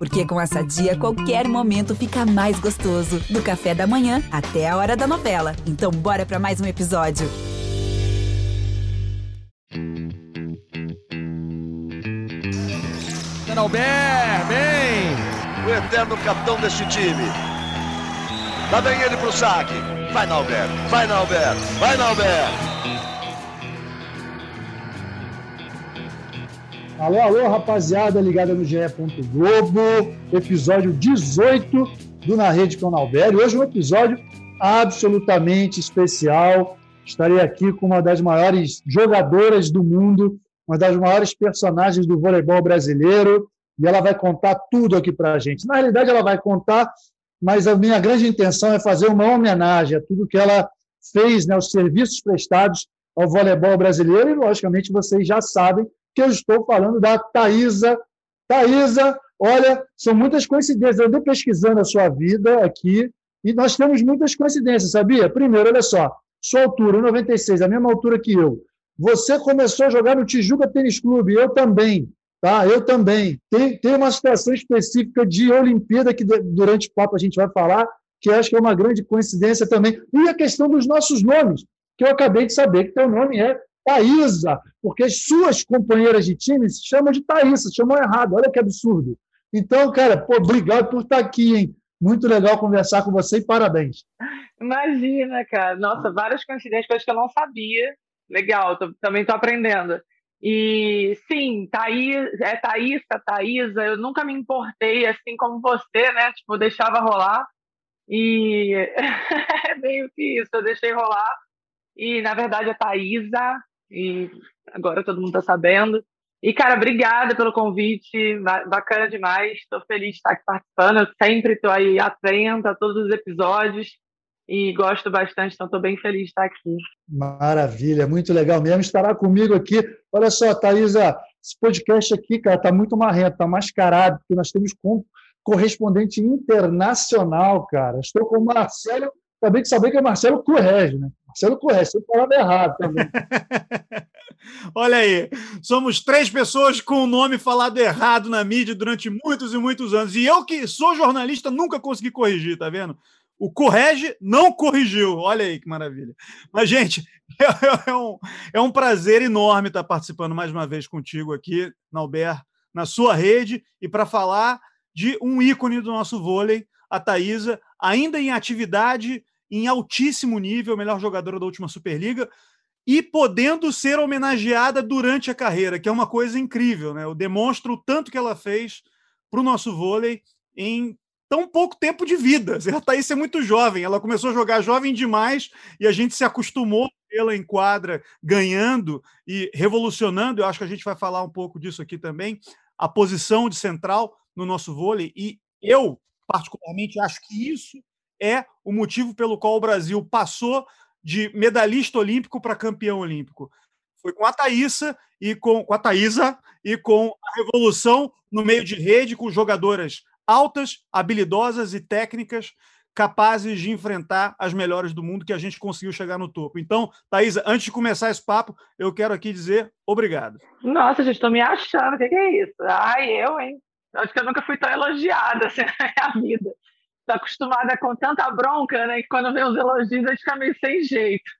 Porque com essa dia, qualquer momento fica mais gostoso. Do café da manhã até a hora da novela. Então, bora para mais um episódio. Albert, bem! O eterno capitão deste time. Lá vem ele pro saque. Vai, Nalber, vai, Nalber, vai, Nalber. Alô, alô, rapaziada ligada no GE. Globo, episódio 18 do Na Rede com. Hoje um episódio absolutamente especial. Estarei aqui com uma das maiores jogadoras do mundo, uma das maiores personagens do voleibol brasileiro, e ela vai contar tudo aqui para a gente. Na realidade, ela vai contar, mas a minha grande intenção é fazer uma homenagem a tudo que ela fez, né, os serviços prestados ao voleibol brasileiro, e logicamente vocês já sabem que eu estou falando da Thaisa. Thaisa, olha, são muitas coincidências. Eu andei pesquisando a sua vida aqui e nós temos muitas coincidências, sabia? Primeiro, olha só, sua altura, 96, a mesma altura que eu. Você começou a jogar no Tijuca Tênis Clube, eu também. Tá? Eu também. Tem, tem uma situação específica de Olimpíada que durante o papo a gente vai falar, que acho que é uma grande coincidência também. E a questão dos nossos nomes, que eu acabei de saber que teu nome é Thaisa, porque as suas companheiras de time se chamam de Thaisa, chamam errado, olha que absurdo. Então, cara, pô, obrigado por estar aqui, hein? Muito legal conversar com você e parabéns. Imagina, cara. Nossa, várias coincidências, coisas que eu não sabia. Legal, tô, também estou aprendendo. E sim, Thaís, é Thaísa, Thaísa, eu nunca me importei assim como você, né? Tipo, deixava rolar. E é meio que isso, eu deixei rolar. E na verdade é Thaísa, e agora todo mundo está sabendo. E, cara, obrigada pelo convite, bacana demais, estou feliz de estar aqui participando, eu sempre estou aí atenta a todos os episódios e gosto bastante, então estou bem feliz de estar aqui. Maravilha, muito legal mesmo, estará comigo aqui. Olha só, Thaisa, esse podcast aqui, cara, está muito marrento, está mascarado, porque nós temos com correspondente internacional, cara. Estou com o Marcelo, acabei de saber que é Marcelo Correge, né? Marcelo Correge, você falava errado também. Olha aí, somos três pessoas com o nome falado errado na mídia durante muitos e muitos anos. E eu, que sou jornalista, nunca consegui corrigir, tá vendo? O Correge não corrigiu. Olha aí que maravilha. Mas, gente, é, um, é um prazer enorme estar participando mais uma vez contigo aqui, Nauber, na sua rede, e para falar de um ícone do nosso vôlei, a Thaisa, ainda em atividade em altíssimo nível, melhor jogadora da última Superliga, e podendo ser homenageada durante a carreira, que é uma coisa incrível, né? Eu demonstro o tanto que ela fez para o nosso vôlei em tão pouco tempo de vida. A Thaís é muito jovem, ela começou a jogar jovem demais e a gente se acostumou pela enquadra ganhando e revolucionando. Eu acho que a gente vai falar um pouco disso aqui também. A posição de central no nosso vôlei e eu particularmente acho que isso é o motivo pelo qual o Brasil passou de medalhista olímpico para campeão olímpico. Foi com a Thaísa e com, com a Thaísa e com a revolução no meio de rede, com jogadoras altas, habilidosas e técnicas capazes de enfrentar as melhores do mundo que a gente conseguiu chegar no topo. Então, Thaisa, antes de começar esse papo, eu quero aqui dizer obrigado. Nossa, gente, estou me achando. O que, que é isso? Ai, eu, hein? Acho que eu nunca fui tão elogiada assim na minha vida está acostumada com tanta bronca, né? Que quando vem os elogios a gente fica meio sem jeito.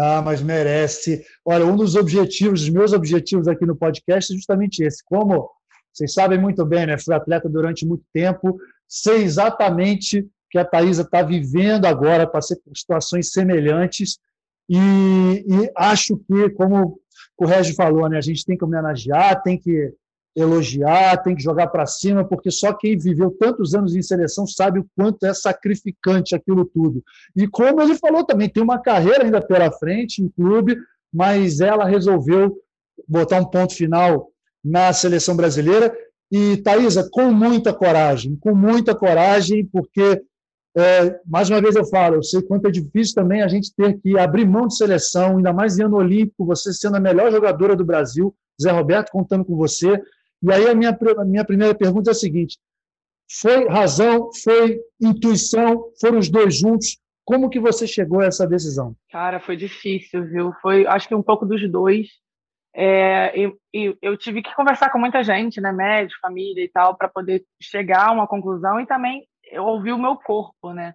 Ah, mas merece. Olha, um dos objetivos, os meus objetivos aqui no podcast é justamente esse. Como vocês sabem muito bem, né? Fui atleta durante muito tempo, sei exatamente o que a Thaisa está vivendo agora, passei por situações semelhantes, e, e acho que, como o Régio falou, né? A gente tem que homenagear, tem que elogiar, tem que jogar para cima, porque só quem viveu tantos anos em seleção sabe o quanto é sacrificante aquilo tudo. E como ele falou também, tem uma carreira ainda pela frente em clube, mas ela resolveu botar um ponto final na seleção brasileira. E, Thaisa, com muita coragem, com muita coragem, porque, é, mais uma vez eu falo, eu sei quanto é difícil também a gente ter que abrir mão de seleção, ainda mais em ano olímpico, você sendo a melhor jogadora do Brasil, Zé Roberto contando com você, e aí a minha, a minha primeira pergunta é a seguinte: foi razão, foi intuição, foram os dois juntos? Como que você chegou a essa decisão? Cara, foi difícil, viu? Foi, acho que um pouco dos dois. É, e, e, eu tive que conversar com muita gente, né, médico, família e tal, para poder chegar a uma conclusão e também eu ouvi o meu corpo, né?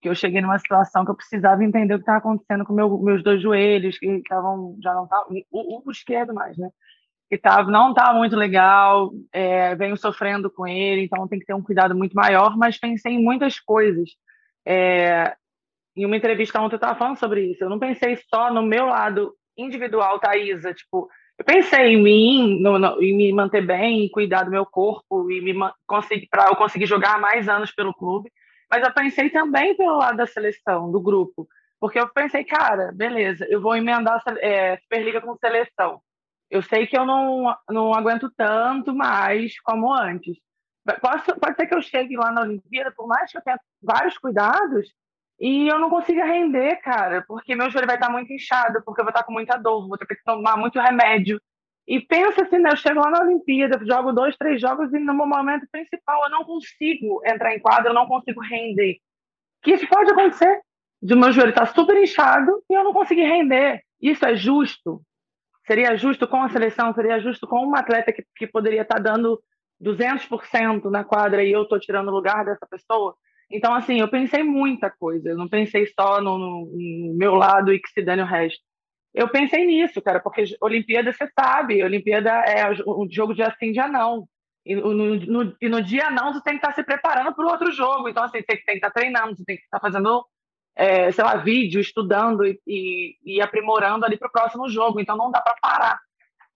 Que eu cheguei numa situação que eu precisava entender o que estava acontecendo com meu, meus dois joelhos, que estavam já não estavam, o, o, esquerdo mais, né? Que tava, não estava muito legal, é, venho sofrendo com ele, então tem que ter um cuidado muito maior, mas pensei em muitas coisas. É, em uma entrevista ontem eu estava falando sobre isso. Eu não pensei só no meu lado individual, Thaisa, tipo, eu pensei em mim, no, no, em me manter bem, em cuidar do meu corpo e me para eu conseguir jogar mais anos pelo clube, mas eu pensei também pelo lado da seleção, do grupo, porque eu pensei, cara, beleza, eu vou emendar é, Superliga com seleção. Eu sei que eu não, não aguento tanto mais como antes. Posso, pode ser que eu chegue lá na Olimpíada, por mais que eu tenha vários cuidados, e eu não consigo render, cara, porque meu joelho vai estar muito inchado, porque eu vou estar com muita dor, vou ter que tomar muito remédio. E pensa assim, né? Eu chego lá na Olimpíada, jogo dois, três jogos e no momento principal eu não consigo entrar em quadro, eu não consigo render. Que isso pode acontecer. De meu joelho estar super inchado e eu não conseguir render. Isso é justo? Seria justo com a seleção? Seria justo com uma atleta que, que poderia estar dando 200% na quadra e eu estou tirando o lugar dessa pessoa? Então, assim, eu pensei muita coisa. Eu não pensei só no, no, meu lado e que se dane o resto. Eu pensei nisso, cara, porque Olimpíada, você sabe, Olimpíada é um jogo de assim, dia não. E no, no, e no dia não, você tem que estar se preparando para o outro jogo. Então, assim, você tem que estar treinando, você tem que estar fazendo, é, sei lá, vídeo, estudando e, e, e aprimorando ali para o próximo jogo. Então, não dá para parar.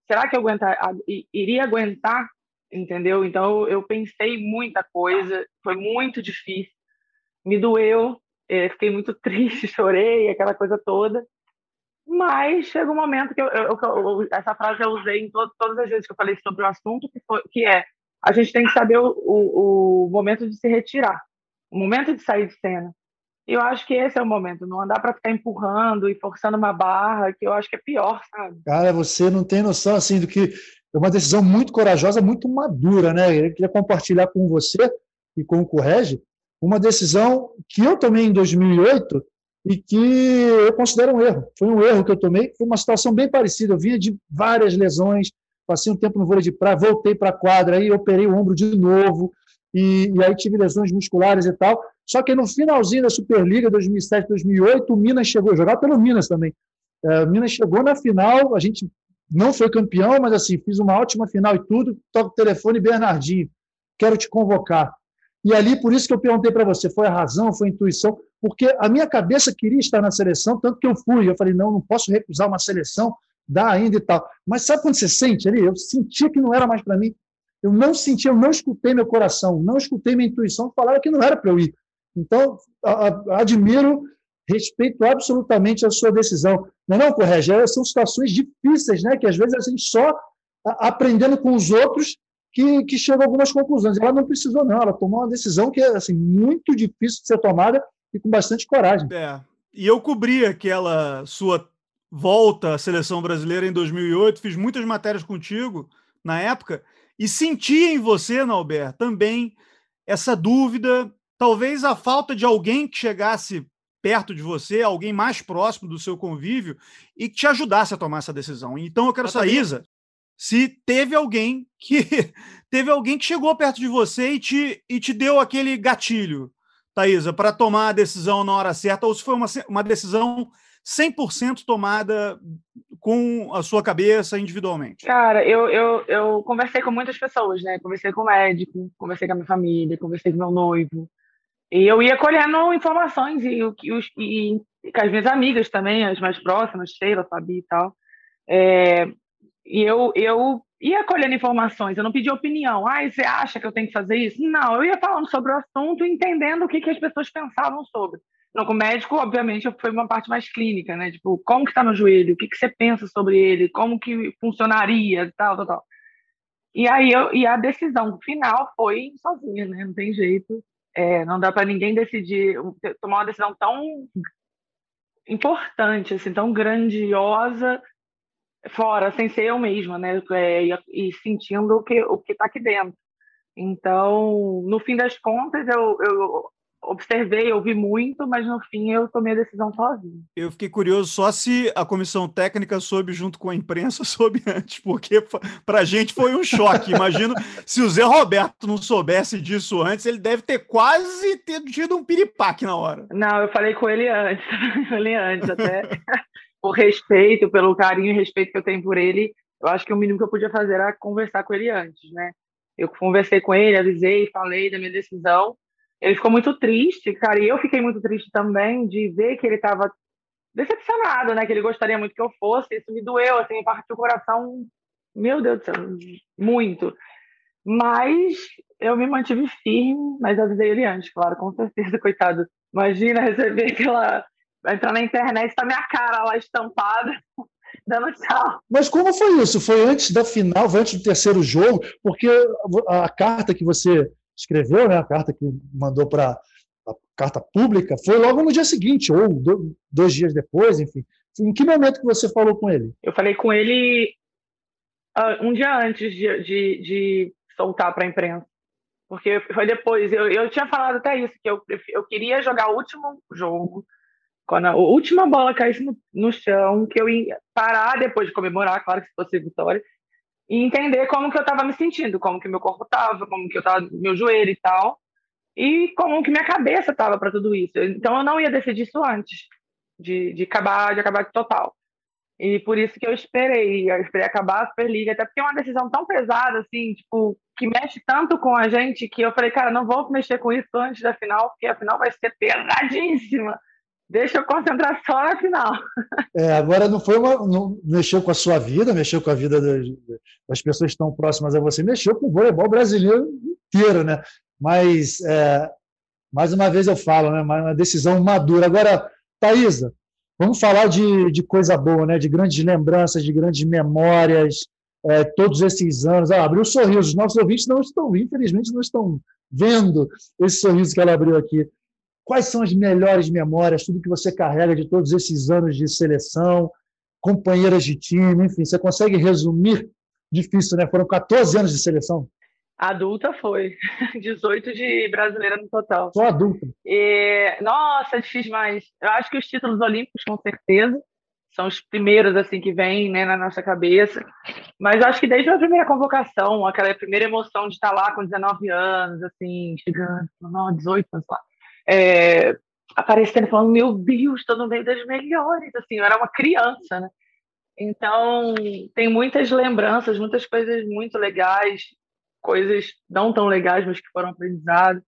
Será que eu aguentar, iria aguentar? Entendeu? Então, eu pensei muita coisa, foi muito difícil me doeu, é, fiquei muito triste, chorei, aquela coisa toda. Mas chega um momento que eu, eu, eu, essa frase eu usei em to, todas as vezes que eu falei sobre o assunto, que, foi, que é a gente tem que saber o, o, o, momento de se retirar, o momento de sair de cena. Eu acho que esse é o momento, não andar para ficar empurrando e forçando uma barra, que eu acho que é pior, sabe? Cara, você não tem noção assim do que é uma decisão muito corajosa, muito madura, né? Eu queria compartilhar com você e com o Correge uma decisão que eu tomei em 2008 e que eu considero um erro. Foi um erro que eu tomei, foi uma situação bem parecida. Eu vinha de várias lesões, passei um tempo no vôlei de praia, voltei para a quadra, aí operei o ombro de novo, e, e, aí tive lesões musculares e tal. Só que no finalzinho da Superliga 2007, 2008, o Minas chegou, jogar pelo Minas também. É, o Minas chegou na final, a gente não foi campeão, mas assim, fiz uma ótima final e tudo. Toco o telefone, Bernardinho, quero te convocar. E ali, por isso que eu perguntei para você, foi a razão, foi a intuição, porque a minha cabeça queria estar na seleção, tanto que eu fui. Eu falei, não, não posso recusar uma seleção, dá ainda e tal. Mas sabe quando você sente ali? Eu sentia que não era mais para mim. Eu não senti, eu não escutei meu coração, não escutei minha intuição falar que não era para eu ir. Então, admiro, respeito absolutamente a sua decisão. Não é não, Correge? São situações difíceis, né? Que às vezes a gente só aprendendo com os outros que, que chega a algumas conclusões. Ela não precisou, não, ela tomou uma decisão que é assim, muito difícil de ser tomada e com bastante coragem. É. E eu cobri aquela sua volta à seleção brasileira em 2008, fiz muitas matérias contigo na época e senti em você, Nauber, também essa dúvida, talvez a falta de alguém que chegasse perto de você, alguém mais próximo do seu convívio e que te ajudasse a tomar essa decisão. Então eu quero saber, Isa, se teve alguém que teve alguém que chegou perto de você e te, e te deu aquele gatilho, Thaisa, para tomar a decisão na hora certa, ou se foi uma, uma decisão 100% tomada com a sua cabeça individualmente? Cara, eu, eu, eu conversei com muitas pessoas, né? Conversei com o médico, conversei com a minha família, conversei com meu noivo. E eu ia colhendo informações e, e, e, e com as minhas amigas também, as mais próximas, Sheila, Fabi e tal. É, e eu, eu ia colhendo informações, eu não pedi opinião. Ah, você acha que eu tenho que fazer isso? Não, eu ia falando sobre o assunto, entendendo o que, que as pessoas pensavam sobre. Não, com o médico, obviamente, foi uma parte mais clínica, né? Tipo, como que está no joelho? O que, que você pensa sobre ele? Como que funcionaria? Tal, tal, tal. E aí, eu, e a decisão final foi sozinha, né? Não tem jeito. É, não dá para ninguém decidir, tomar uma decisão tão importante, assim, tão grandiosa fora, sem ser eu mesma, né? É, e, e, sentindo o que o que está aqui dentro. Então, no fim das contas, eu, eu observei, ouvi muito, mas no fim eu tomei a decisão sozinho. Eu fiquei curioso só se a comissão técnica soube junto com a imprensa, soube antes, porque para a gente foi um choque. Imagino se o Zé Roberto não soubesse disso antes, ele deve ter quase tido um piripaque na hora. Não, eu falei com ele antes, falei antes, até por respeito, pelo carinho e respeito que eu tenho por ele, eu acho que o mínimo que eu podia fazer era conversar com ele antes, né? Eu conversei com ele, avisei, falei da minha decisão, ele ficou muito triste, cara, e eu fiquei muito triste também de ver que ele estava decepcionado, né? Que ele gostaria muito que eu fosse. Isso me doeu, assim, me partiu o coração, meu Deus do céu, muito. Mas eu me mantive firme, mas avisei ele antes, claro, com certeza, coitado. Imagina receber aquela. entrar na internet, tá minha cara lá estampada, dando tchau. Mas como foi isso? Foi antes da final, foi antes do terceiro jogo? Porque a carta que você escreveu, né, a carta que mandou para a carta pública, foi logo no dia seguinte, ou dois dias depois, enfim. Em que momento que você falou com ele? Eu falei com ele uh, um dia antes de, de, de soltar para a imprensa. Porque foi depois. Eu, eu tinha falado até isso, que eu, eu queria jogar o último jogo, quando a última bola caísse no, no chão, que eu ia parar depois de comemorar, claro que se fosse vitória, e entender como que eu estava me sentindo, como que meu corpo estava, como que eu estava meu joelho e tal, e como que minha cabeça estava para tudo isso. Então eu não ia decidir isso antes de, de acabar de acabar total. E por isso que eu esperei, eu esperei acabar a Superliga, até porque é uma decisão tão pesada, assim, tipo, que mexe tanto com a gente, que eu falei, cara, não vou mexer com isso antes da final, porque a final vai ser pesadíssima. Deixa eu concentrar só na final. É, agora não foi uma. Não mexeu com a sua vida, mexeu com a vida das, pessoas que estão próximas a você, mexeu com o voleibol brasileiro inteiro, né? Mas, é, mais uma vez eu falo, né? Uma decisão madura. Agora, Thaisa, vamos falar de, de coisa boa, né? De grandes lembranças, de grandes memórias, é, todos esses anos. Ah, abriu sorriso. Os nossos ouvintes não estão, infelizmente, não estão vendo esse sorriso que ela abriu aqui. Quais são as melhores memórias, tudo que você carrega de todos esses anos de seleção, companheiras de time, enfim, você consegue resumir? Difícil, né? Foram 14 anos de seleção. Adulta foi. 18 de brasileira no total. Só adulta. E, nossa, é difícil mais. Eu acho que os títulos olímpicos, com certeza, são os primeiros assim que vêm né, na nossa cabeça. Mas acho que desde a primeira convocação, aquela primeira emoção de estar lá com 19 anos, assim, chegando, não, 18 anos lá é, aparecendo, falando, meu Deus, estou no meio das melhores, assim, eu era uma criança, né? Então, tem muitas lembranças, muitas coisas muito legais, coisas não tão legais, mas que foram aprendizados,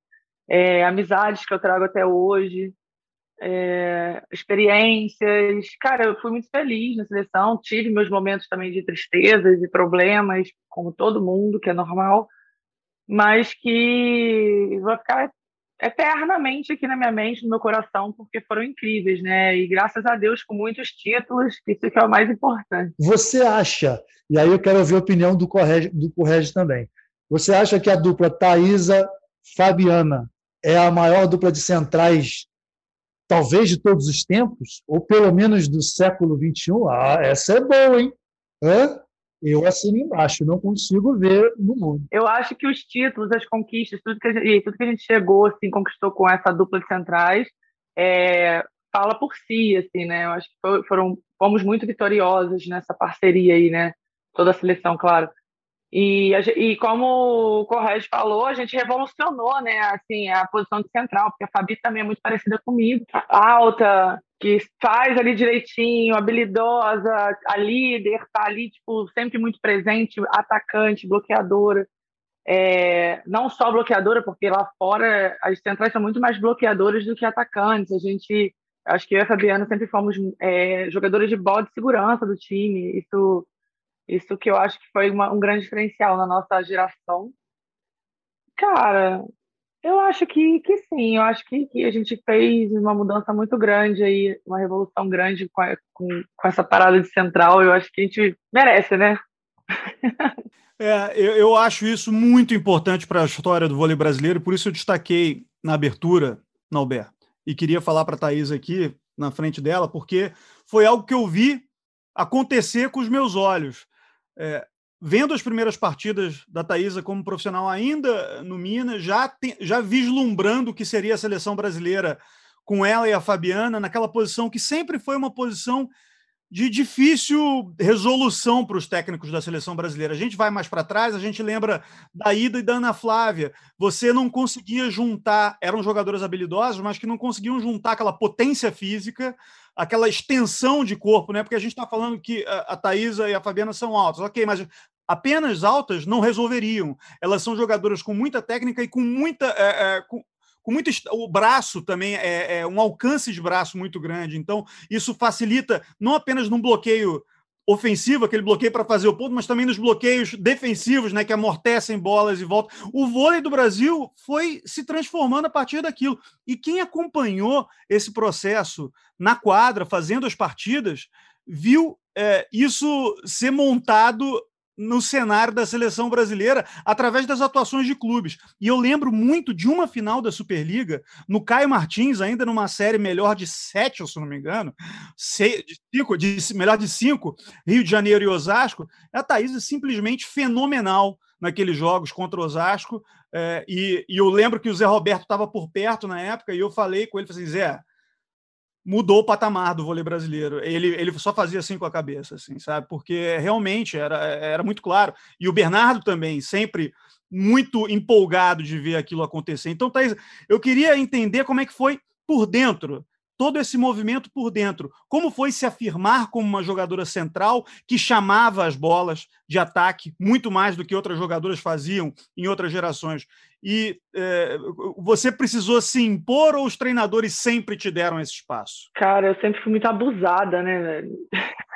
é, amizades que eu trago até hoje, é, experiências. Cara, eu fui muito feliz na seleção, tive meus momentos também de tristezas e problemas, como todo mundo, que é normal, mas que vou ficar eternamente aqui na minha mente, no meu coração, porque foram incríveis, né? E graças a Deus, com muitos títulos, isso que é o mais importante. Você acha, e aí eu quero ouvir a opinião do Correge, do Correge também, você acha que a dupla Thaisa Fabiana é a maior dupla de centrais, talvez de todos os tempos, ou pelo menos do século XXI? Ah, essa é boa, hein? Hã? Eu assino embaixo, não consigo ver no mundo. Eu acho que os títulos, as conquistas, tudo que a gente, tudo que a gente chegou, assim, conquistou com essa dupla de centrais, é, fala por si, assim, né? Eu acho que foram, fomos muito vitoriosos nessa parceria aí, né? Toda a seleção, claro. E, e como o Correia falou, a gente revolucionou, né, assim, a posição de central, porque a Fabi também é muito parecida comigo, alta, que faz ali direitinho, habilidosa, a líder, tá ali, tipo, sempre muito presente, atacante, bloqueadora. É, não só bloqueadora, porque lá fora as centrais são muito mais bloqueadoras do que atacantes. A gente, acho que eu e a Fabiana sempre fomos é, jogadores de bola de segurança do time. Isso, isso que eu acho que foi uma, um grande diferencial na nossa geração. Cara, eu acho que, que sim, eu acho que, que a gente fez uma mudança muito grande aí, uma revolução grande com, a, com, com essa parada de central. Eu acho que a gente merece, né? É, eu, eu acho isso muito importante para a história do vôlei brasileiro, por isso eu destaquei na abertura, Nauber, e queria falar para a Thaís aqui, na frente dela, porque foi algo que eu vi acontecer com os meus olhos. É, vendo as primeiras partidas da Thaisa como profissional ainda no Minas, já, já vislumbrando o que seria a seleção brasileira com ela e a Fabiana, naquela posição que sempre foi uma posição de difícil resolução para os técnicos da seleção brasileira. A gente vai mais para trás, a gente lembra da Ida e da Ana Flávia. Você não conseguia juntar, eram jogadoras habilidosas, mas que não conseguiam juntar aquela potência física, aquela extensão de corpo, né? Porque a gente está falando que a, a Thaisa e a Fabiana são altas, ok, mas apenas altas não resolveriam. Elas são jogadoras com muita técnica e com muita. É, é, com, com muito o braço também é, é, um alcance de braço muito grande. Então, isso facilita não apenas num bloqueio ofensivo, aquele bloqueio para fazer o ponto, mas também nos bloqueios defensivos, né, que amortecem bolas e voltam. O vôlei do Brasil foi se transformando a partir daquilo. E quem acompanhou esse processo na quadra, fazendo as partidas, viu é, isso ser montado no cenário da seleção brasileira através das atuações de clubes. E eu lembro muito de uma final da Superliga, no Caio Martins, ainda numa série melhor de sete, se não me engano, seis, de cinco, de, melhor de cinco, Rio de Janeiro e Osasco. A Thaís é simplesmente fenomenal naqueles jogos contra o Osasco. É, e, e, eu lembro que o Zé Roberto estava por perto na época, e eu falei com ele, falei assim, Zé, mudou o patamar do vôlei brasileiro. Ele, ele só fazia assim com a cabeça, assim, sabe? Porque realmente era, era muito claro. E o Bernardo também, sempre muito empolgado de ver aquilo acontecer. Então, Thaís, eu queria entender como é que foi por dentro todo esse movimento por dentro. Como foi se afirmar como uma jogadora central que chamava as bolas de ataque muito mais do que outras jogadoras faziam em outras gerações? E é, você precisou se impor ou os treinadores sempre te deram esse espaço? Cara, eu sempre fui muito abusada, né, velho?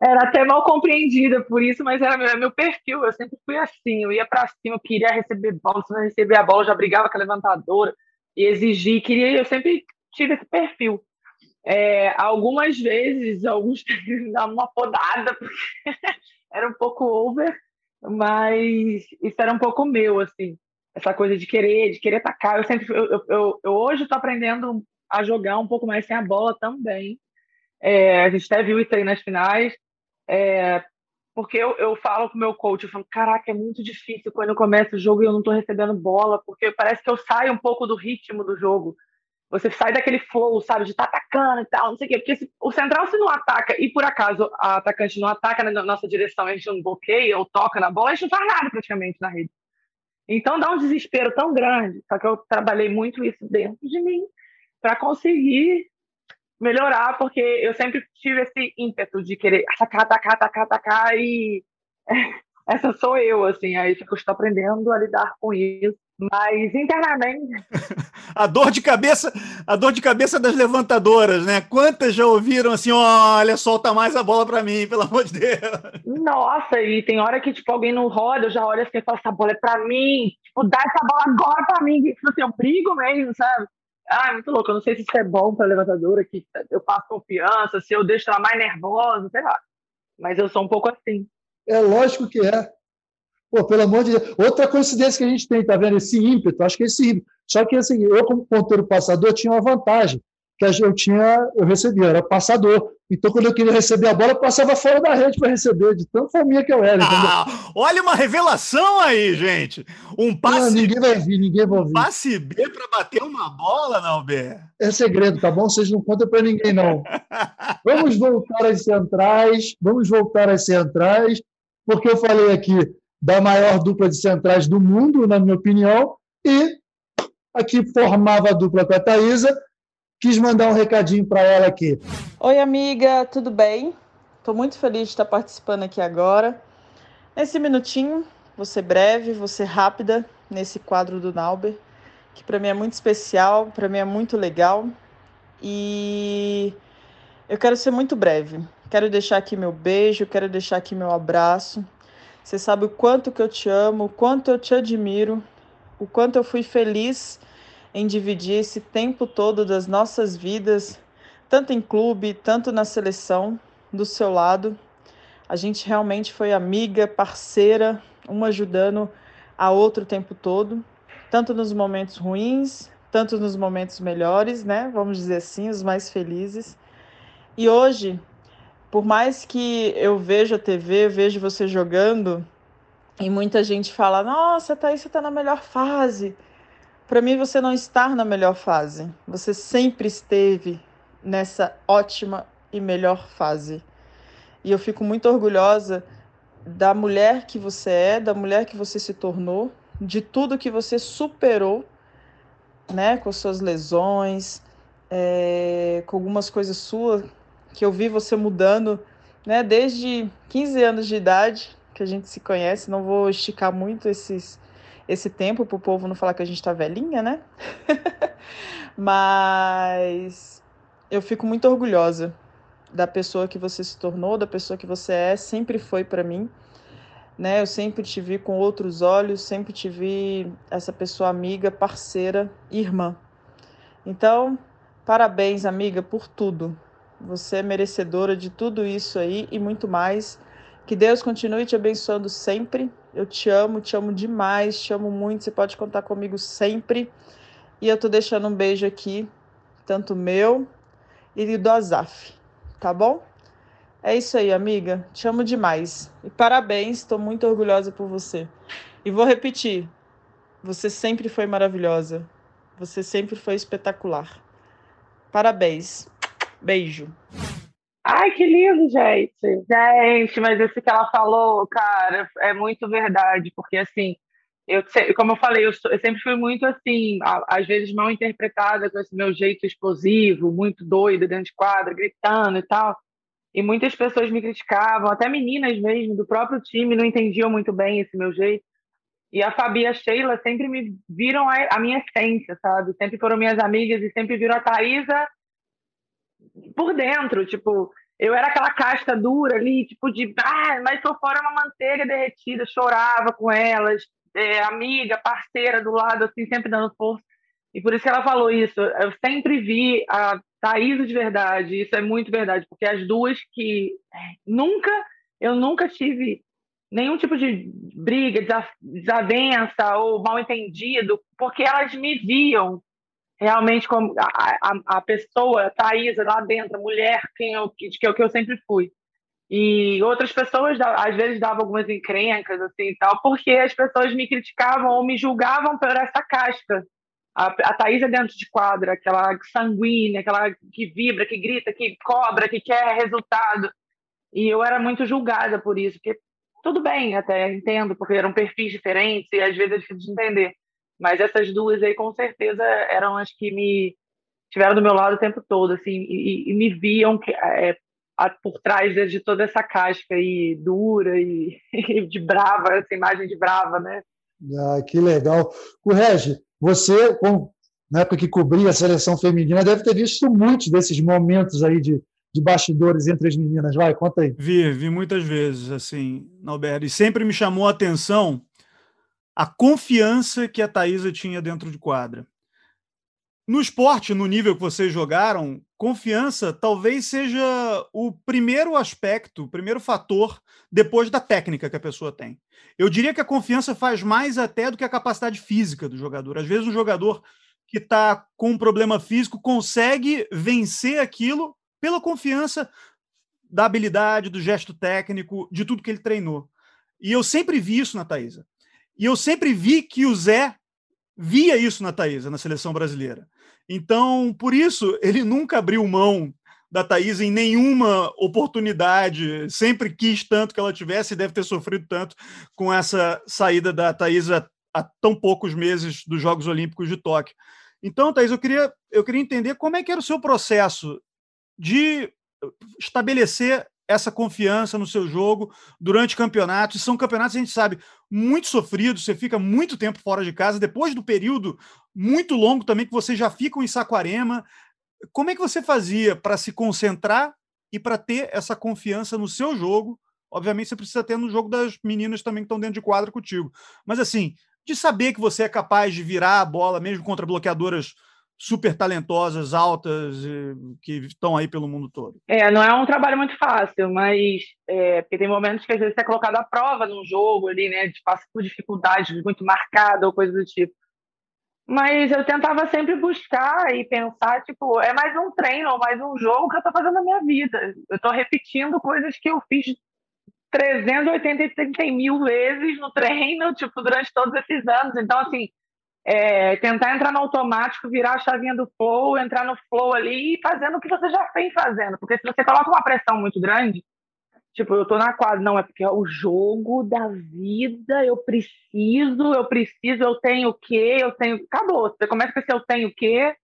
Era até mal compreendida por isso, mas era meu, meu perfil. Eu sempre fui assim. Eu ia para cima, eu queria receber bola. Se não receber a bola, já brigava com a levantadora e exigir. Queria, eu sempre tive esse perfil. É, algumas vezes, alguns dar uma podada, porque era um pouco over, mas isso era um pouco meu, assim, essa coisa de querer, de querer atacar. Eu sempre, eu, eu, eu, hoje estou aprendendo a jogar um pouco mais sem a bola também. É, a gente até viu isso aí nas finais, é, porque eu, eu falo com meu coach, eu falo, caraca, é muito difícil quando eu começo o jogo e eu não estou recebendo bola, porque parece que eu saio um pouco do ritmo do jogo. Você sai daquele flow, sabe, de estar tá atacando e tal, não sei o quê. Porque se, o central, se não ataca, e por acaso a atacante não ataca na nossa direção, a gente não bloqueia ou toca na bola, a gente não faz nada praticamente na rede. Então dá um desespero tão grande. Só que eu trabalhei muito isso dentro de mim para conseguir melhorar, porque eu sempre tive esse ímpeto de querer atacar, atacar, atacar, atacar, e essa sou eu, assim. Aí eu estou aprendendo a lidar com isso mas internamente. a dor de cabeça, a dor de cabeça das levantadoras, né? Quantas já ouviram assim, olha, solta mais a bola para mim, pelo amor de Deus. Nossa, e tem hora que tipo alguém não roda, eu já olho assim e falo, essa bola é para mim, tipo, dá essa bola agora para mim, tipo assim, eu brigo mesmo, sabe? Ah, é muito louco, eu não sei se isso é bom para levantadora, que eu passo confiança, se eu deixo ela mais nervosa, sei lá. Mas eu sou um pouco assim. É lógico que é. Pô, pelo amor de Deus. Outra coincidência que a gente tem, tá vendo? Esse ímpeto, acho que esse ímpeto. Só que assim, eu, como ponteiro passador, tinha uma vantagem, que eu tinha, eu recebia, eu era passador. Então, quando eu queria receber a bola, eu passava fora da rede para receber, de tão fominha que eu era. Ah, olha uma revelação aí, gente. Um passe. Não, ninguém vai vir, ninguém vai vir. passe B para bater uma bola, não, B. É segredo, tá bom? Vocês não contam para ninguém, não. vamos voltar às centrais, vamos voltar às centrais, porque eu falei aqui da maior dupla de centrais do mundo, na minha opinião, e aqui formava a dupla com a Thaisa. Quis mandar um recadinho para ela aqui. Oi, amiga, tudo bem? Estou muito feliz de estar participando aqui agora. Nesse minutinho, ser breve, ser rápida nesse quadro do Nauber, que para mim é muito especial, para mim é muito legal. E eu quero ser muito breve. Quero deixar aqui meu beijo, quero deixar aqui meu abraço você sabe o quanto que eu te amo, o quanto eu te admiro, o quanto eu fui feliz em dividir esse tempo todo das nossas vidas, tanto em clube, tanto na seleção, do seu lado. A gente realmente foi amiga, parceira, uma ajudando a outra o tempo todo, tanto nos momentos ruins, tanto nos momentos melhores, né? Vamos dizer assim, os mais felizes. E hoje por mais que eu veja a TV, vejo você jogando, e muita gente fala: Nossa, Thaís, você está na melhor fase. Para mim, você não está na melhor fase. Você sempre esteve nessa ótima e melhor fase. E eu fico muito orgulhosa da mulher que você é, da mulher que você se tornou, de tudo que você superou, né, com suas lesões, é, com algumas coisas suas que eu vi você mudando, né, desde 15 anos de idade que a gente se conhece. Não vou esticar muito esses, esse tempo para o povo não falar que a gente está velhinha, né? Mas eu fico muito orgulhosa da pessoa que você se tornou, da pessoa que você é, sempre foi para mim. Né? Eu sempre te vi com outros olhos, sempre te vi essa pessoa amiga, parceira, irmã. Então, parabéns, amiga, por tudo. Você é merecedora de tudo isso aí e muito mais. Que Deus continue te abençoando sempre. Eu te amo, te amo demais, te amo muito. Você pode contar comigo sempre. E eu tô deixando um beijo aqui, tanto meu e do Azaf tá bom? É isso aí, amiga. Te amo demais. E parabéns, estou muito orgulhosa por você. E vou repetir: você sempre foi maravilhosa. Você sempre foi espetacular. Parabéns. Beijo. Ai, que lindo, gente. Gente, mas isso que ela falou, cara, é muito verdade, porque assim, eu, como eu falei, eu, eu, sempre fui muito assim, às vezes mal interpretada com esse meu jeito explosivo, muito doida dentro de quadra, gritando e tal. E muitas pessoas me criticavam, até meninas mesmo do próprio time não entendiam muito bem esse meu jeito. E a Fabi e a Sheila sempre me viram a, a minha essência, sabe? Sempre foram minhas amigas e sempre viram a Thaisa por dentro, tipo, eu era aquela casca dura ali, tipo de, ah, mas por fora uma manteiga derretida, chorava com elas, é, amiga, parceira do lado, assim, sempre dando força. E por isso que ela falou isso. Eu sempre vi a Thaís de verdade, isso é muito verdade, porque as duas que é, nunca, eu nunca tive nenhum tipo de briga, desavença ou mal entendido, porque elas me viam realmente como a, a, a pessoa, a Thaís, lá dentro, a mulher quem eu, que, que, que eu sempre fui. E outras pessoas, às vezes, davam algumas encrencas, assim, tal, porque as pessoas me criticavam ou me julgavam por essa casca. A, a Thaís é dentro de quadra, aquela sanguínea, aquela que vibra, que grita, que cobra, que quer resultado. E eu era muito julgada por isso, porque tudo bem, até entendo, porque eram perfis diferentes e às vezes é difícil de entender. Mas essas duas aí, com certeza, eram as que me tiveram do meu lado o tempo todo, assim, e, e me viam que, é, por trás de toda essa casca aí dura e, e, de brava, essa imagem de brava, né? Ah, que legal. O Regi, você, com, na época que cobria a seleção feminina, deve ter visto muitos desses momentos aí de, de bastidores entre as meninas. Vai, conta aí. Vi, vi muitas vezes, assim, Alberto, e sempre me chamou a atenção a confiança que a Thaisa tinha dentro de quadra. No esporte, no nível que vocês jogaram, confiança talvez seja o primeiro aspecto, o primeiro fator depois da técnica que a pessoa tem. Eu diria que a confiança faz mais até do que a capacidade física do jogador. Às vezes, um jogador que está com um problema físico consegue vencer aquilo pela confiança da habilidade, do gesto técnico, de tudo que ele treinou. E eu sempre vi isso na Thaisa. E eu sempre vi que o Zé via isso na Thaisa, na seleção brasileira. Então, por isso, ele nunca abriu mão da Thaís em nenhuma oportunidade, sempre quis tanto que ela tivesse e deve ter sofrido tanto com essa saída da Thaís há, há tão poucos meses dos Jogos Olímpicos de Tóquio. Então, Thaís, eu queria, eu queria entender como é que era o seu processo de estabelecer essa confiança no seu jogo durante campeonatos. São campeonatos, a gente sabe, muito sofridos, você fica muito tempo fora de casa, depois do período muito longo também que vocês já ficam em Saquarema. Como é que você fazia para se concentrar e para ter essa confiança no seu jogo? Obviamente você precisa ter no jogo das meninas também que estão dentro de quadra contigo. Mas assim, de saber que você é capaz de virar a bola mesmo contra bloqueadoras super talentosas, altas, que estão aí pelo mundo todo? É, não é um trabalho muito fácil, mas é, porque tem momentos que às vezes é colocado à prova num jogo ali, né, de passa por dificuldade muito marcada ou coisa do tipo. Mas eu tentava sempre buscar e pensar, tipo, é mais um treino, mais um jogo que eu tô fazendo na minha vida. Eu tô repetindo coisas que eu fiz 380 mil vezes no treino, tipo, durante todos esses anos. Então, assim, é, tentar entrar no automático, virar a chavinha do flow, entrar no flow ali e fazendo o que você já vem fazendo. Porque se você coloca uma pressão muito grande, tipo, eu tô na quadra, não, é porque é o jogo da vida, eu preciso, eu preciso, eu tenho o quê, eu tenho. Acabou. Você começa com esse eu tenho o quê,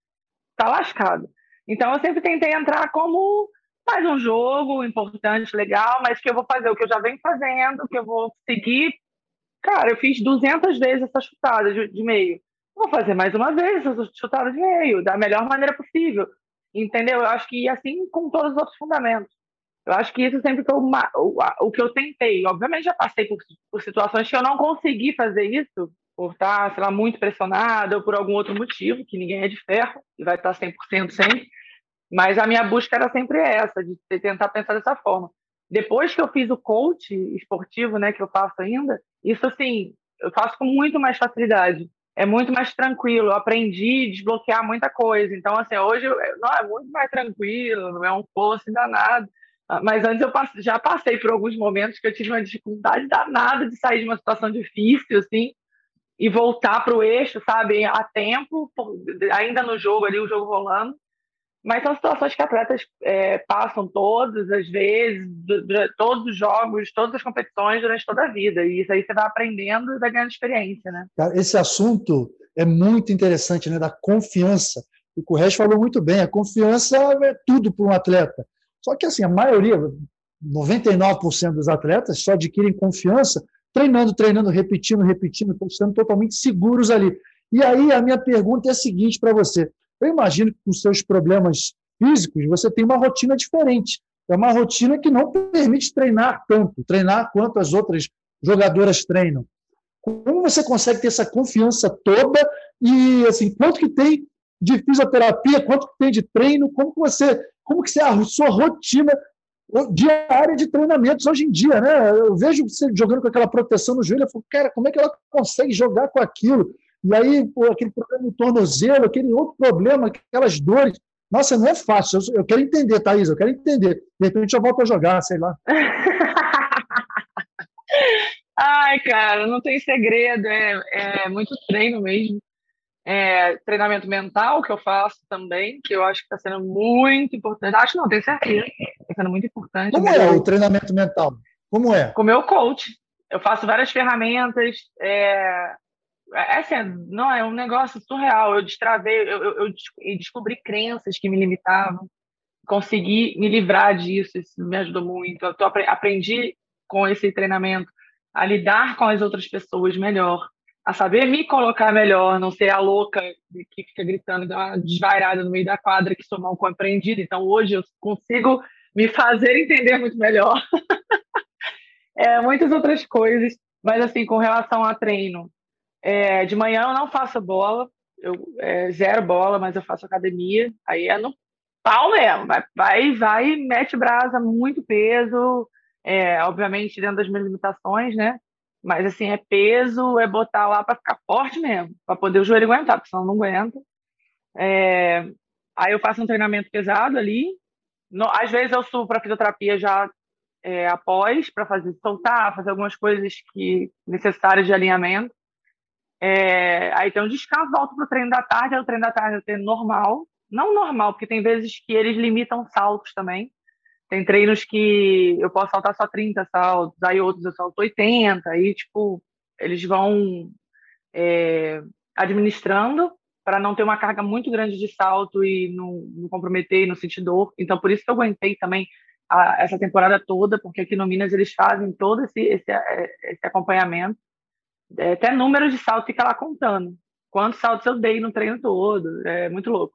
tá lascado. Então eu sempre tentei entrar como mais um jogo importante, legal, mas que eu vou fazer o que eu já venho fazendo, que eu vou seguir. Cara, eu fiz 200 vezes essa chutada de, de meio. Vou fazer mais uma vez chutada de meio, da melhor maneira possível. Entendeu? Eu acho que assim com todos os outros fundamentos. Eu acho que isso sempre foi uma, o, o, que eu tentei. Obviamente, já passei por, por, situações que eu não consegui fazer isso, por estar, sei lá, muito pressionada ou por algum outro motivo, que ninguém é de ferro e vai estar 100% sempre. Mas a minha busca era sempre essa, de tentar pensar dessa forma. Depois que eu fiz o coach esportivo, né, que eu faço ainda, isso assim, eu faço com muito mais facilidade. É muito mais tranquilo. Eu aprendi a desbloquear muita coisa. Então, assim, hoje não é muito mais tranquilo, não é um poço assim, danado. Mas antes eu já passei por alguns momentos que eu tive uma dificuldade danada de sair de uma situação difícil, assim, e voltar para o eixo, sabe, a tempo, ainda no jogo ali, o jogo rolando. Mas são situações que atletas é, passam todas as vezes, todos os jogos, todas as competições durante toda a vida. E isso aí você vai aprendendo e vai ganhando experiência, né? Esse assunto é muito interessante, né? Da confiança. O Correia falou muito bem, a confiança é tudo para um atleta. Só que assim, a maioria, 99% dos atletas só adquirem confiança treinando, treinando, repetindo, repetindo, estando totalmente seguros ali. E aí a minha pergunta é a seguinte para você: eu imagino que com seus problemas físicos você tem uma rotina diferente. É uma rotina que não permite treinar tanto, treinar quanto as outras jogadoras treinam. Como você consegue ter essa confiança toda e assim, quanto que tem de fisioterapia, quanto que tem de treino, como que você, como que é a sua rotina diária de treinamentos hoje em dia, né? Eu vejo você jogando com aquela proteção no joelho, eu falo, cara, como é que ela consegue jogar com aquilo? E aí, pô, aquele problema no tornozelo, aquele outro problema, aquelas dores. Nossa, não é fácil. Eu, eu quero entender, Thaís, eu quero entender. De repente eu volto a jogar, sei lá. Ai, cara, não tem segredo, é, é muito treino mesmo. É, treinamento mental que eu faço também, que eu acho que está sendo muito importante. Acho não, tenho certeza. Está sendo muito importante. Como é o treinamento mental? Como é? Com o meu coach. Eu faço várias ferramentas, é, assim, não é um negócio surreal. Eu destravei, eu, eu, eu descobri crenças que me limitavam, consegui me livrar disso, isso me ajudou muito. Eu tô, aprendi com esse treinamento a lidar com as outras pessoas melhor, a saber me colocar melhor, não ser a louca que fica gritando, dá uma desvairada no meio da quadra que sou mal compreendida. Então hoje eu consigo me fazer entender muito melhor. é, muitas outras coisas, mas assim, com relação a treino, é, de manhã eu não faço bola, eu é, zero bola, mas eu faço academia. Aí é no pau mesmo, vai, vai, vai mete brasa, muito peso, é, obviamente dentro das minhas limitações, né? Mas assim, é peso, é botar lá para ficar forte mesmo, para poder o joelho aguentar, porque senão não aguenta. É, aí eu faço um treinamento pesado ali. No, às vezes eu subo para fisioterapia já é, após, para fazer soltar, fazer algumas coisas que necessárias de alinhamento. É, aí tem um descanso, volto para o treino da tarde, aí o treino da tarde é o treino normal. Não normal, porque tem vezes que eles limitam saltos também. Tem treinos que eu posso saltar só 30 saltos, aí outros eu salto 80, aí, tipo, eles vão é, administrando para não ter uma carga muito grande de salto e não, não, comprometer e não sentir dor. Então, por isso que eu aguentei também a, essa temporada toda, porque aqui no Minas eles fazem todo esse, esse, esse acompanhamento é, até números de salto fica lá contando. Quantos saltos eu dei no treino todo. É muito louco.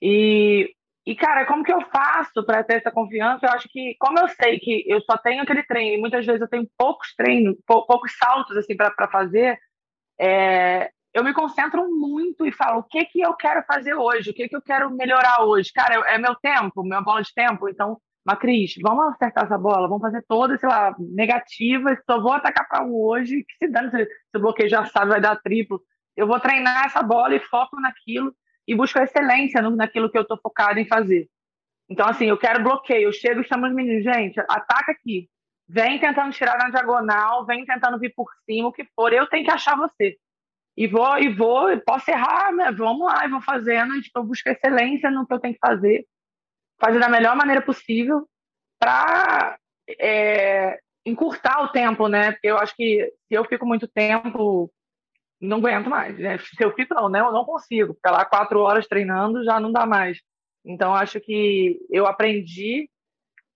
E, e cara, como que eu faço para ter essa confiança? Eu acho que, como eu sei que eu só tenho aquele treino, e muitas vezes eu tenho poucos treinos, pou, poucos saltos assim para fazer, é, eu me concentro muito e falo o que que eu quero fazer hoje, o que que eu quero melhorar hoje. Cara, é meu tempo, minha bola de tempo, então mas, Cris, vamos acertar essa bola, vamos fazer todas, sei lá, negativas, só vou atacar para um hoje, que se dane, se, o bloqueio já sabe, vai dar triplo. eu vou treinar essa bola e foco naquilo e busco excelência no, naquilo que eu estou focado em fazer. Então, assim, eu quero bloqueio. Eu chego e chamo os meninos, gente, ataca aqui. Vem tentando tirar na diagonal, vem tentando vir por cima, o que for. Eu tenho que achar você. E vou, e vou, posso errar, mas vamos lá, e vou fazendo. Tipo, eu busco excelência no que eu tenho que fazer. Fazer da melhor maneira possível para é, encurtar o tempo, né? Porque eu acho que se eu fico muito tempo, não aguento mais. Né? Se eu fico, não, né? Eu não consigo. Ficar lá quatro horas treinando já não dá mais. Então, acho que eu aprendi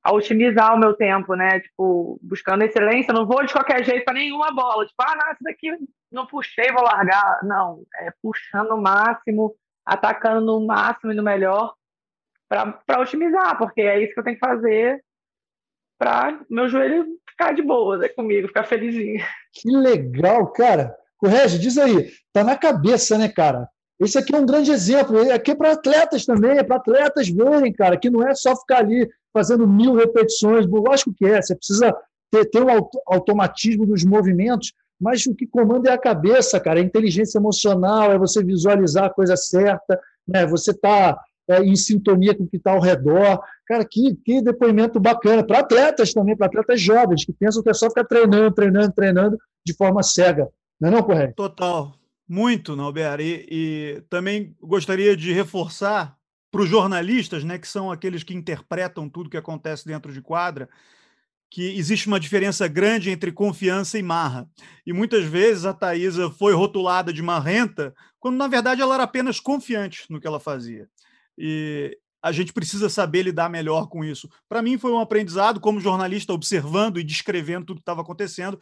a otimizar o meu tempo, né? Tipo, buscando excelência. Não vou de qualquer jeito para nenhuma bola. Tipo, ah, não, essa daqui não puxei, vou largar. Não, é puxando o máximo, atacando no máximo e no melhor para otimizar, porque é isso que eu tenho que fazer para meu joelho ficar de boa né, comigo, ficar felizinho. Que legal, cara. Correge, diz aí, tá na cabeça, né, cara? Esse aqui é um grande exemplo. Aqui é para atletas também, é para atletas verem, cara, que não é só ficar ali fazendo mil repetições. Lógico que é, você precisa ter, ter um automatismo dos movimentos, mas o que comanda é a cabeça, cara, é a inteligência emocional, é você visualizar a coisa certa, né? você tá é, em sintonia com o que está ao redor. Cara, que, que depoimento bacana. Para atletas também, para atletas jovens, que pensam que é só ficar treinando, treinando, treinando de forma cega. Não é não? Total. Muito, Nauber. E, e também gostaria de reforçar para os jornalistas, né, que são aqueles que interpretam tudo que acontece dentro de quadra, que existe uma diferença grande entre confiança e marra. E muitas vezes a Thaisa foi rotulada de marrenta, quando na verdade ela era apenas confiante no que ela fazia. E a gente precisa saber lidar melhor com isso. Para mim foi um aprendizado como jornalista observando e descrevendo tudo que estava acontecendo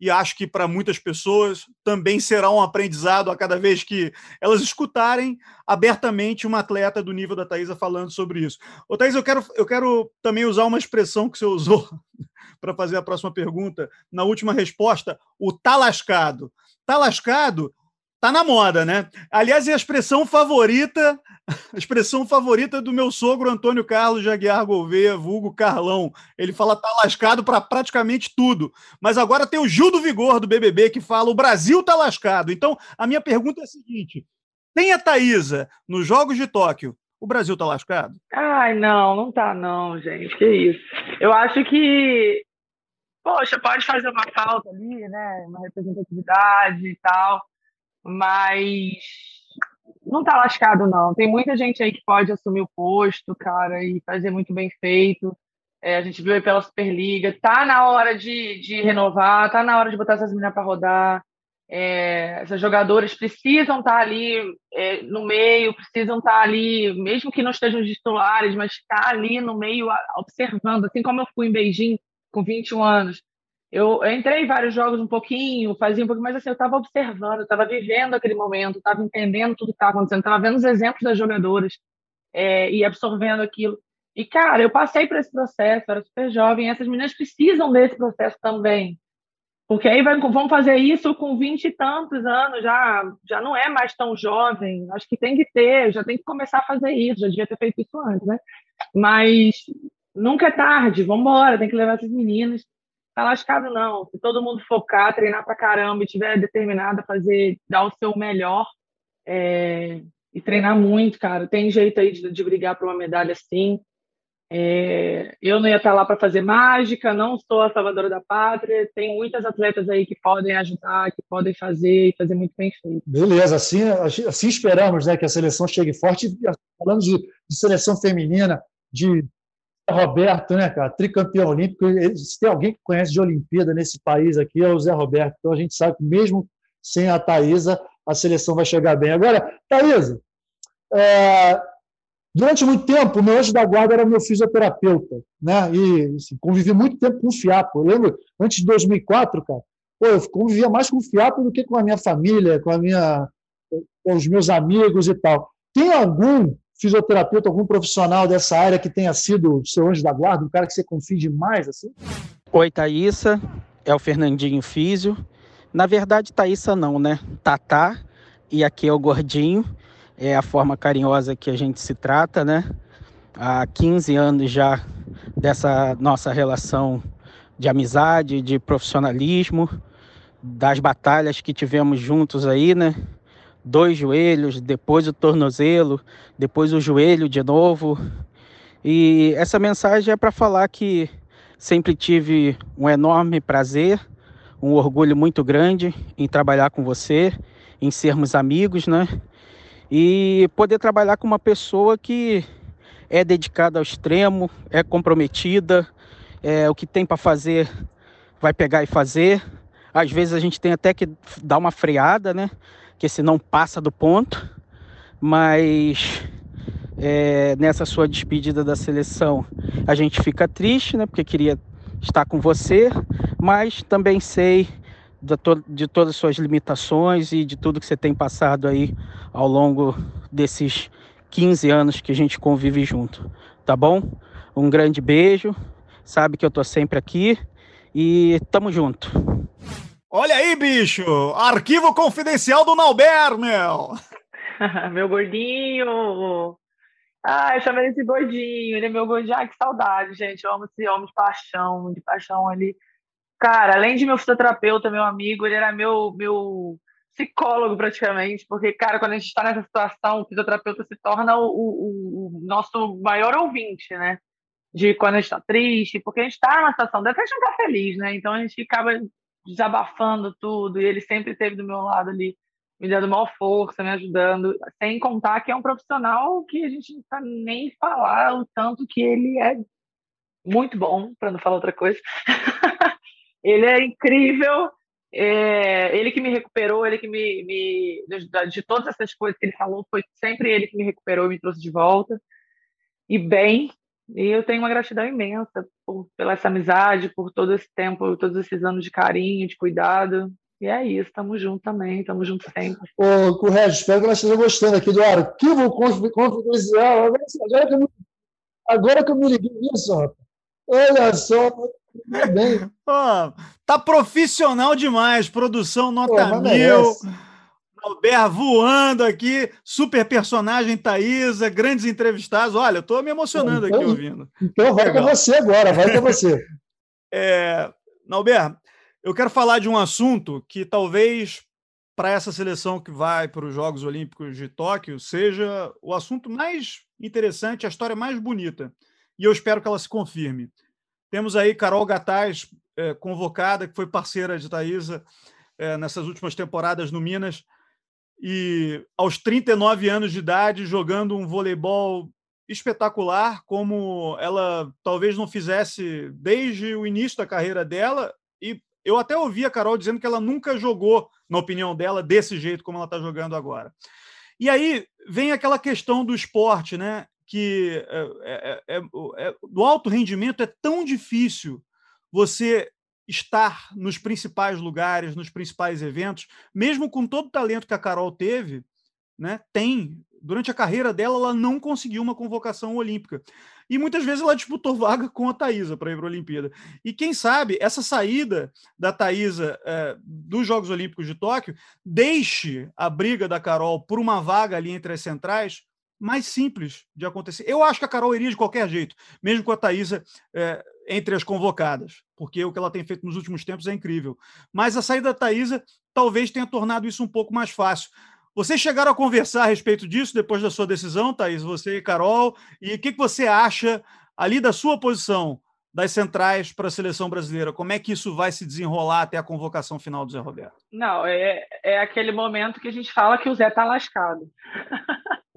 e acho que para muitas pessoas também será um aprendizado a cada vez que elas escutarem abertamente uma atleta do nível da Thaisa falando sobre isso. Ô, Thaís, eu quero, eu quero também usar uma expressão que você usou para fazer a próxima pergunta, na última resposta, o tá lascado. Tá lascado tá na moda, né? Aliás, é a expressão favorita, a expressão favorita do meu sogro Antônio Carlos Jaguiar Gouveia, vulgo Carlão. Ele fala tá lascado para praticamente tudo. Mas agora tem o Gil do Vigor do BBB que fala o Brasil tá lascado. Então, a minha pergunta é a seguinte: tem a Thaisa nos Jogos de Tóquio? O Brasil tá lascado? Ai, não, não tá não, gente. Que isso. Eu acho que poxa, pode fazer uma falta ali, né? Uma representatividade e tal mas não tá lascado, não. Tem muita gente aí que pode assumir o posto, cara, e fazer muito bem feito. É, a gente viu aí pela Superliga. Tá na hora de, de renovar, tá na hora de botar essas meninas para rodar. É, essas jogadoras precisam estar tá ali é, no meio, precisam estar tá ali, mesmo que não estejam titulares, mas estar tá ali no meio observando, assim como eu fui em Beijing com 21 anos. Eu, eu entrei em vários jogos um pouquinho, fazia um pouquinho, mas assim, eu estava observando, estava vivendo aquele momento, estava entendendo tudo que estava acontecendo, estava vendo os exemplos das jogadoras é, e absorvendo aquilo. E, cara, eu passei por esse processo, era super jovem, essas meninas precisam desse processo também. Porque aí vão fazer isso com vinte e tantos anos, já, já não é mais tão jovem. Acho que tem que ter, já tem que começar a fazer isso, já devia ter feito isso antes, né? Mas nunca é tarde, vamos embora, tem que levar essas meninas tá lascado não. Se todo mundo focar, treinar pra caramba e tiver determinado a fazer, dar o seu melhor é, e treinar muito, cara, tem jeito aí de, de brigar por uma medalha sim. É, eu não ia estar lá para fazer mágica, não sou a salvadora da pátria. Tem muitas atletas aí que podem ajudar, que podem fazer e fazer muito bem feito. Beleza, assim, assim esperamos né, que a seleção chegue forte. Falando de, de seleção feminina, de Roberto, né, cara? Tricampeão olímpico. Se tem alguém que conhece de Olimpíada nesse país aqui, é o Zé Roberto. Então a gente sabe que mesmo sem a Thaisa, a seleção vai chegar bem. Agora, Thaisa, é, durante muito tempo, meu anjo da guarda era meu fisioterapeuta, né? E assim, convivi muito tempo com o FIAPO. Eu lembro, antes de 2004, cara, pô, eu convivia mais com o FIAPO do que com a minha família, com, a minha, com os meus amigos e tal. Tem algum fisioterapeuta, algum profissional dessa área que tenha sido seu anjo da guarda, um cara que você confie demais, assim? Oi, Thaísa, é o Fernandinho Físio. Na verdade, Thaísa não, né? Tatá, e aqui é o Gordinho, é a forma carinhosa que a gente se trata, né? Há 15 anos já dessa nossa relação de amizade, de profissionalismo, das batalhas que tivemos juntos aí, né? Dois joelhos, depois o tornozelo, depois o joelho de novo. E essa mensagem é para falar que sempre tive um enorme prazer, um orgulho muito grande em trabalhar com você, em sermos amigos, né? E poder trabalhar com uma pessoa que é dedicada ao extremo, é comprometida, é o que tem para fazer vai pegar e fazer. Às vezes a gente tem até que dar uma freada, né? Que senão passa do ponto. Mas é, nessa sua despedida da seleção, a gente fica triste, né? Porque queria estar com você, mas também sei de, to de todas as suas limitações e de tudo que você tem passado aí ao longo desses 15 anos que a gente convive junto, tá bom? Um grande beijo, sabe que eu tô sempre aqui e tamo junto. Olha aí, bicho! Arquivo confidencial do Nauber, meu! meu gordinho! Ah, eu chamei ele de gordinho, ele é meu gordinho. Ai, que saudade, gente. Eu amo esse homem de paixão, de paixão ali. Cara, além de meu fisioterapeuta, meu amigo, ele era meu, meu psicólogo praticamente, porque, cara, quando a gente está nessa situação, o fisioterapeuta se torna o, o, o nosso maior ouvinte, né? De quando a gente está triste, porque a gente está numa situação dessa, a gente não está feliz, né? Então a gente acaba desabafando tudo, e ele sempre esteve do meu lado ali, me dando maior força, me ajudando, sem contar que é um profissional que a gente não está nem falar o tanto que ele é muito bom, para não falar outra coisa. ele é incrível, é, ele que me recuperou, ele que me, me de, todas essas coisas que ele falou, foi sempre ele que me recuperou e me trouxe de volta. E bem, e eu tenho uma gratidão imensa por, pela essa amizade, por todo esse tempo, todos esses anos de carinho, de cuidado. E é isso, estamos juntos também, estamos juntos sempre. Ô, Correio, espero que ela esteja gostando aqui do arquivo confidencial. Agora, agora, que eu me, agora que eu me liguei nisso, olha só, bem. Pô, tá profissional demais. Produção nota Pô, mil. Albert voando aqui, super personagem Thaisa, grandes entrevistados. Olha, eu tô me emocionando então, aqui ouvindo. Então vai Legal. com você agora, vai com você. é, Albert, eu quero falar de um assunto que talvez para essa seleção que vai para os Jogos Olímpicos de Tóquio seja o assunto mais interessante, a história mais bonita. E eu espero que ela se confirme. Temos aí Carol Gataz, é, convocada, que foi parceira de Thaisa é, nessas últimas temporadas no Minas, e aos 39 anos de idade, jogando um voleibol espetacular, como ela talvez não fizesse desde o início da carreira dela. E eu até ouvi a Carol dizendo que ela nunca jogou, na opinião dela, desse jeito como ela está jogando agora. E aí vem aquela questão do esporte, né? que é, é, é, do alto rendimento é tão difícil você estar nos principais lugares, nos principais eventos, mesmo com todo o talento que a Carol teve, né, tem. Durante a carreira dela, ela não conseguiu uma convocação olímpica. E muitas vezes ela disputou vaga com a Thaisa para ir para a Olimpíada. E quem sabe essa saída da Thaisa é, dos Jogos Olímpicos de Tóquio deixe a briga da Carol por uma vaga ali entre as centrais mais simples de acontecer. Eu acho que a Carol iria de qualquer jeito, mesmo com a Thaisa é, entre as convocadas, porque o que ela tem feito nos últimos tempos é incrível. Mas a saída da Thaisa talvez tenha tornado isso um pouco mais fácil. Vocês chegaram a conversar a respeito disso depois da sua decisão, Thaís, você e Carol, e o que, você acha ali da sua posição das centrais para a seleção brasileira? Como é que isso vai se desenrolar até a convocação final do Zé Roberto? Não, é, é aquele momento que a gente fala que o Zé está lascado.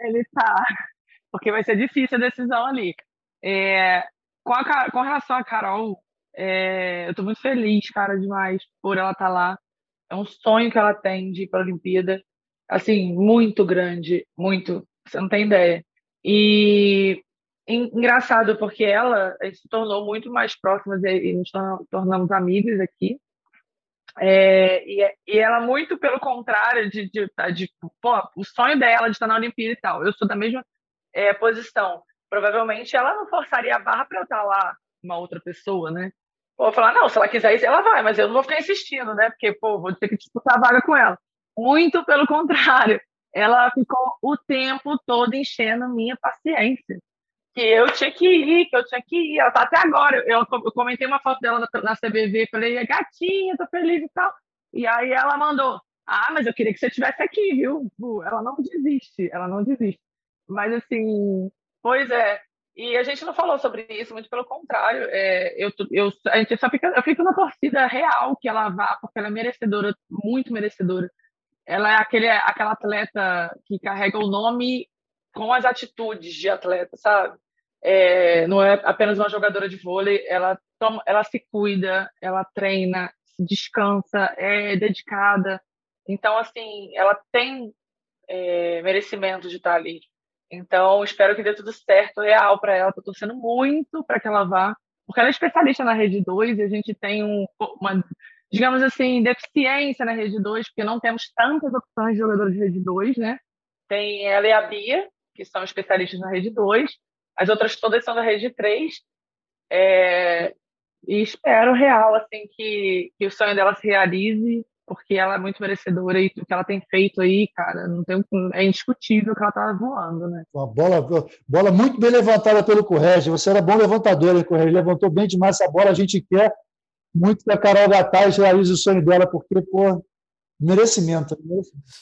ele tá. Porque vai ser difícil a decisão ali. É, com, a, com relação a Carol, é, eu tô muito feliz, cara, demais por ela estar tá lá. É um sonho que ela tem de ir para a Olimpíada. Assim, muito grande, muito. Você não tem ideia. E engraçado, porque ela se tornou muito mais próxima e nos tornamos amigos aqui. É, e, é, e, ela, muito pelo contrário, de, de, de, pô, o sonho dela de estar na Olimpíada e tal. Eu sou da mesma é, posição. Provavelmente ela não forçaria a barra para eu estar lá, uma outra pessoa, né? Ou falar, não, se ela quiser isso, ela vai, mas eu não vou ficar insistindo, né? Porque, pô, vou ter que disputar a vaga com ela. Muito pelo contrário. Ela ficou o tempo todo enchendo minha paciência que eu tinha que ir, que eu tinha que ir. Ela tá até agora. Eu, eu comentei uma foto dela na, CBV, falei, gatinha, tô feliz e tal. E aí ela mandou, Ah, mas eu queria que você estivesse aqui, viu? Ela não desiste, ela não desiste. Mas assim, pois é. E a gente não falou sobre isso, muito pelo contrário. É, eu, eu, a gente só fica, eu fico na torcida real que ela vá, porque ela é merecedora, muito merecedora. Ela é aquele, aquela atleta que carrega o nome com as atitudes de atleta, sabe? É, não é apenas uma jogadora de vôlei, ela, toma, ela se cuida, ela treina, descansa, é dedicada. Então, assim, ela tem é, merecimento de estar ali. Então, espero que dê tudo certo, real para ela. Estou torcendo muito para que ela vá, porque ela é especialista na rede 2 e a gente tem um, uma, digamos assim, deficiência na rede 2, porque não temos tantas opções de jogadores de rede 2, né? Tem ela e a Bia, que são especialistas na rede 2, as outras todas são da rede 3. É, e espero real assim que, que o sonho dela se realize porque ela é muito merecedora e o que ela tem feito aí, cara, não tem, é indiscutível que ela tá voando, né? Uma bola, bola muito bem levantada pelo Correge. Você era bom levantador, Correge? Levantou bem demais essa bola. A gente quer muito que a Carol Gataz realize o sonho dela, porque, pô, Merecimento,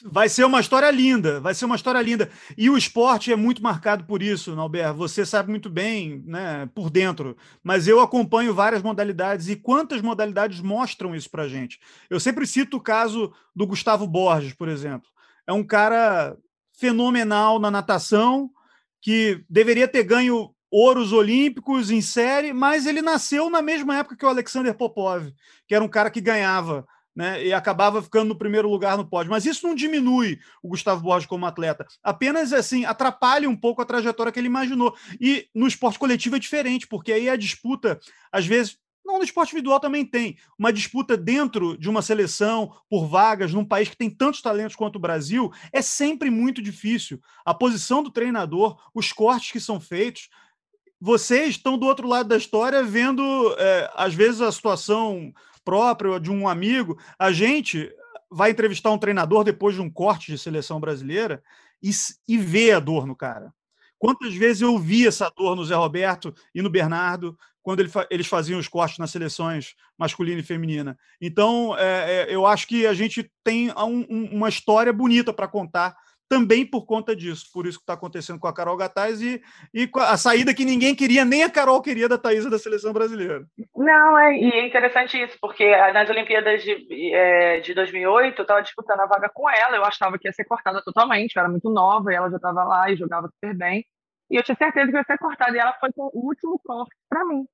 Vai ser uma história linda, vai ser uma história linda. E o esporte é muito marcado por isso, Nauber. Você sabe muito bem, né, por dentro. Mas eu acompanho várias modalidades e quantas modalidades mostram isso pra gente. Eu sempre cito o caso do Gustavo Borges, por exemplo. É um cara fenomenal na natação, que deveria ter ganho ouros olímpicos em série, mas ele nasceu na mesma época que o Alexander Popov, que era um cara que ganhava né, e acabava ficando no primeiro lugar no pódio. Mas isso não diminui o Gustavo Borges como atleta, apenas assim atrapalha um pouco a trajetória que ele imaginou. E no esporte coletivo é diferente, porque aí a disputa, às vezes, não, no esporte individual também tem. Uma disputa dentro de uma seleção por vagas num país que tem tantos talentos quanto o Brasil é sempre muito difícil. A posição do treinador, os cortes que são feitos. Vocês estão do outro lado da história vendo, é, às vezes, a situação próprio de um amigo, a gente vai entrevistar um treinador depois de um corte de seleção brasileira e, e vê a dor no cara. Quantas vezes eu vi essa dor no Zé Roberto e no Bernardo quando ele, eles faziam os cortes nas seleções masculina e feminina? Então, é, é, eu acho que a gente tem um, um, uma história bonita para contar também por conta disso, por isso que está acontecendo com a Carol Gataz e, e a saída que ninguém queria, nem a Carol queria da Thaisa da seleção brasileira. Não, é, e é interessante isso, porque nas Olimpíadas de, é, de 2008 eu estava disputando a vaga com ela, eu achava que ia ser cortada totalmente, eu era muito nova e ela já estava lá e jogava super bem, e eu tinha certeza que ia ser cortada, e ela foi o último corte para mim.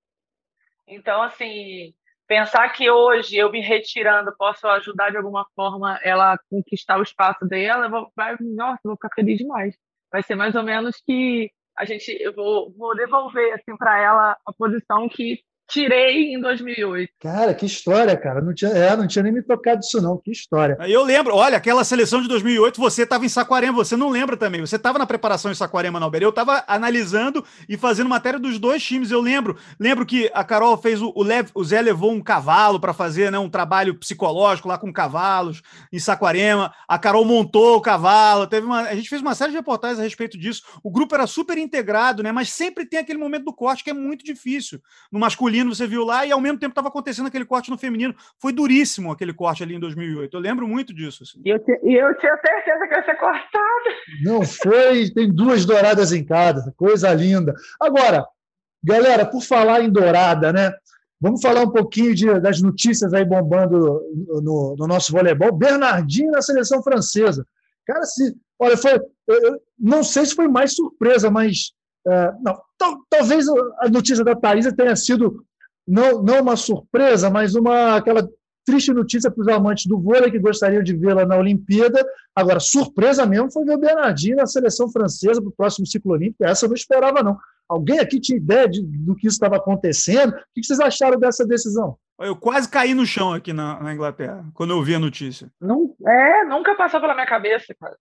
Então, assim, pensar que hoje eu me retirando posso ajudar de alguma forma ela a conquistar o espaço dela, eu vou, vai, nossa, vou ficar feliz demais. Vai ser mais ou menos que a gente, eu vou, vou devolver assim para ela a posição que tirei em 2008. Cara, que história, cara. Não tinha, é, não tinha nem me tocado disso, não. Que história. Eu lembro, olha, aquela seleção de 2008, você estava em Saquarema, você não lembra também. Você estava na preparação em Saquarema, não, Eu estava analisando e fazendo matéria dos dois times. Eu lembro. Lembro que a Carol fez o, o, Lev, o Zé levou um cavalo para fazer né, um trabalho psicológico lá com cavalos em Saquarema. A Carol montou o cavalo. Teve uma, a gente fez uma série de reportagens a respeito disso. O grupo era super integrado, né? Mas sempre tem aquele momento do corte que é muito difícil. No masculino masculino, você viu lá, e ao mesmo tempo estava acontecendo aquele corte no feminino. Foi duríssimo aquele corte ali em 2008. Eu lembro muito disso. Assim. E eu, eu tinha certeza que ia ser cortado. Não foi, tem duas douradas em cada, coisa linda. Agora, galera, por falar em dourada, né? Vamos falar um pouquinho de, das notícias aí bombando no, no, no, nosso voleibol. Bernardinho na seleção francesa. Cara, se, olha, foi, eu, não sei se foi mais surpresa, mas é, não, talvez a notícia da Thaisa tenha sido não, não uma surpresa, mas uma aquela triste notícia para os amantes do vôlei que gostariam de vê-la na Olimpíada. Agora, surpresa mesmo foi ver o Bernardinho na seleção francesa para o próximo ciclo olímpico. Essa eu não esperava, não. Alguém aqui tinha ideia de, do que isso estava acontecendo? O que vocês acharam dessa decisão? Eu quase caí no chão aqui na, na Inglaterra, quando eu vi a notícia. Não, é, nunca passou pela minha cabeça, cara.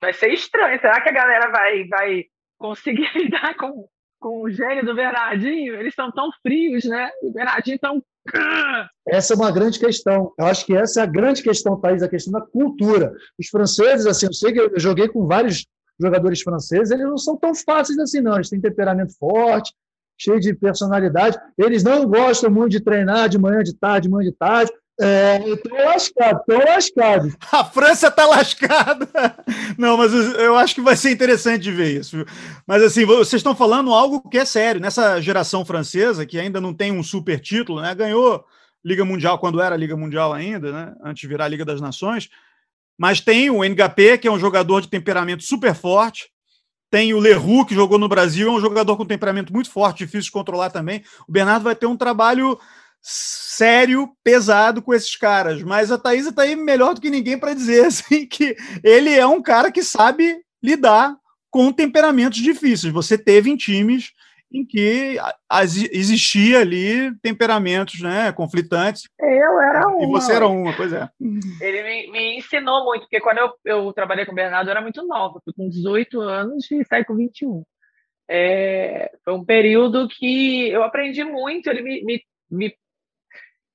Vai ser estranho. Será que a galera vai, vai conseguir lidar com, com o gênio do Bernardinho, eles são tão frios, né? O Bernardinho tão. Essa é uma grande questão. Eu acho que essa é a grande questão, Thaís, a questão da cultura. Os franceses, assim, eu sei que eu joguei com vários jogadores franceses, eles não são tão fáceis assim, não. Eles têm temperamento forte, cheio de personalidade. Eles não gostam muito de treinar de manhã, de tarde, de manhã, de tarde. É, estou lascado, estou lascado. A França está lascada. Não, mas eu acho que vai ser interessante de ver isso. Mas assim, vocês estão falando algo que é sério. Nessa geração francesa, que ainda não tem um super título, né? Ganhou Liga Mundial quando era Liga Mundial ainda, né? Antes de virar Liga das Nações. Mas tem o NGP, que é um jogador de temperamento super forte. Tem o Leroux, que jogou no Brasil, é um jogador com temperamento muito forte, difícil de controlar também. O Bernardo vai ter um trabalho sério, pesado com esses caras. Mas a Thaisa está aí melhor do que ninguém para dizer assim, que ele é um cara que sabe lidar com temperamentos difíceis. Você teve em times em que existia ali temperamentos né, conflitantes. Eu era uma. E você era uma, pois é. Ele me, me ensinou muito, porque quando eu, eu trabalhei com o Bernardo, eu era muito nova, fui com 18 anos e saí com 21. É, foi um período que eu aprendi muito, ele me, me, me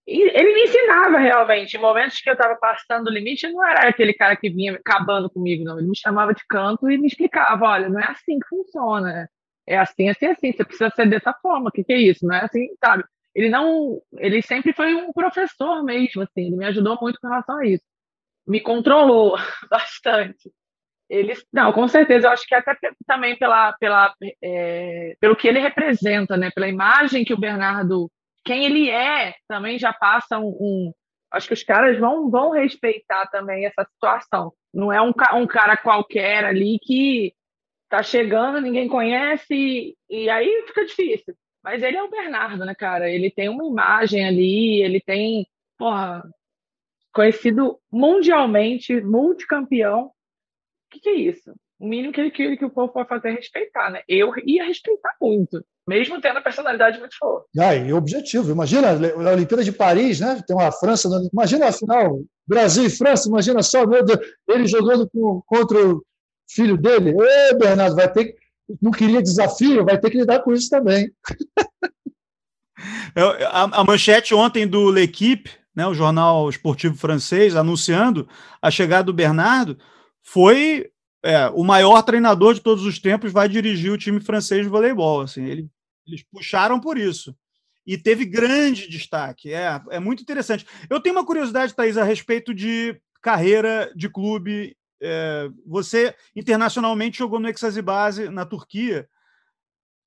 ele me ensinava realmente. Em momentos que eu estava passando o limite, não era aquele cara que vinha acabando comigo, não. Ele me chamava de canto e me explicava: olha, não é assim que funciona. É assim, assim, assim. Você precisa ser dessa forma. O que, que é isso? Não é assim, sabe? Ele não. Ele sempre foi um professor mesmo, assim. Ele me ajudou muito com relação a isso. Me controlou bastante. Ele, não, com certeza. Eu acho que até também pela, pela, é, pelo que ele representa, né? Pela imagem que o Bernardo quem ele é também já passa um, um, acho que os caras vão, vão respeitar também essa situação. Não é um, um cara qualquer ali que tá chegando, ninguém conhece, e, e aí fica difícil. Mas ele é o Bernardo, né, cara? Ele tem uma imagem ali, ele tem, porra, conhecido mundialmente, multicampeão. O que, que é isso? O mínimo que, que, que o povo pode fazer é respeitar, né? Eu ia respeitar muito mesmo tendo a personalidade muito forte. Ah, e objetivo. Imagina a Olimpíada de Paris, né? Tem uma França. Imagina a final, Brasil e França. Imagina só, meu Deus, ele jogando com, contra o filho dele. Ê, Bernardo, vai ter Não queria desafio, vai ter que lidar com isso também. a, a manchete ontem do L'Equipe, né, o jornal esportivo francês, anunciando a chegada do Bernardo, foi é, o maior treinador de todos os tempos vai dirigir o time francês de voleibol. Assim, ele, eles puxaram por isso. E teve grande destaque. É, é muito interessante. Eu tenho uma curiosidade, Thaís, a respeito de carreira de clube. É, você internacionalmente jogou no Exasibase na Turquia.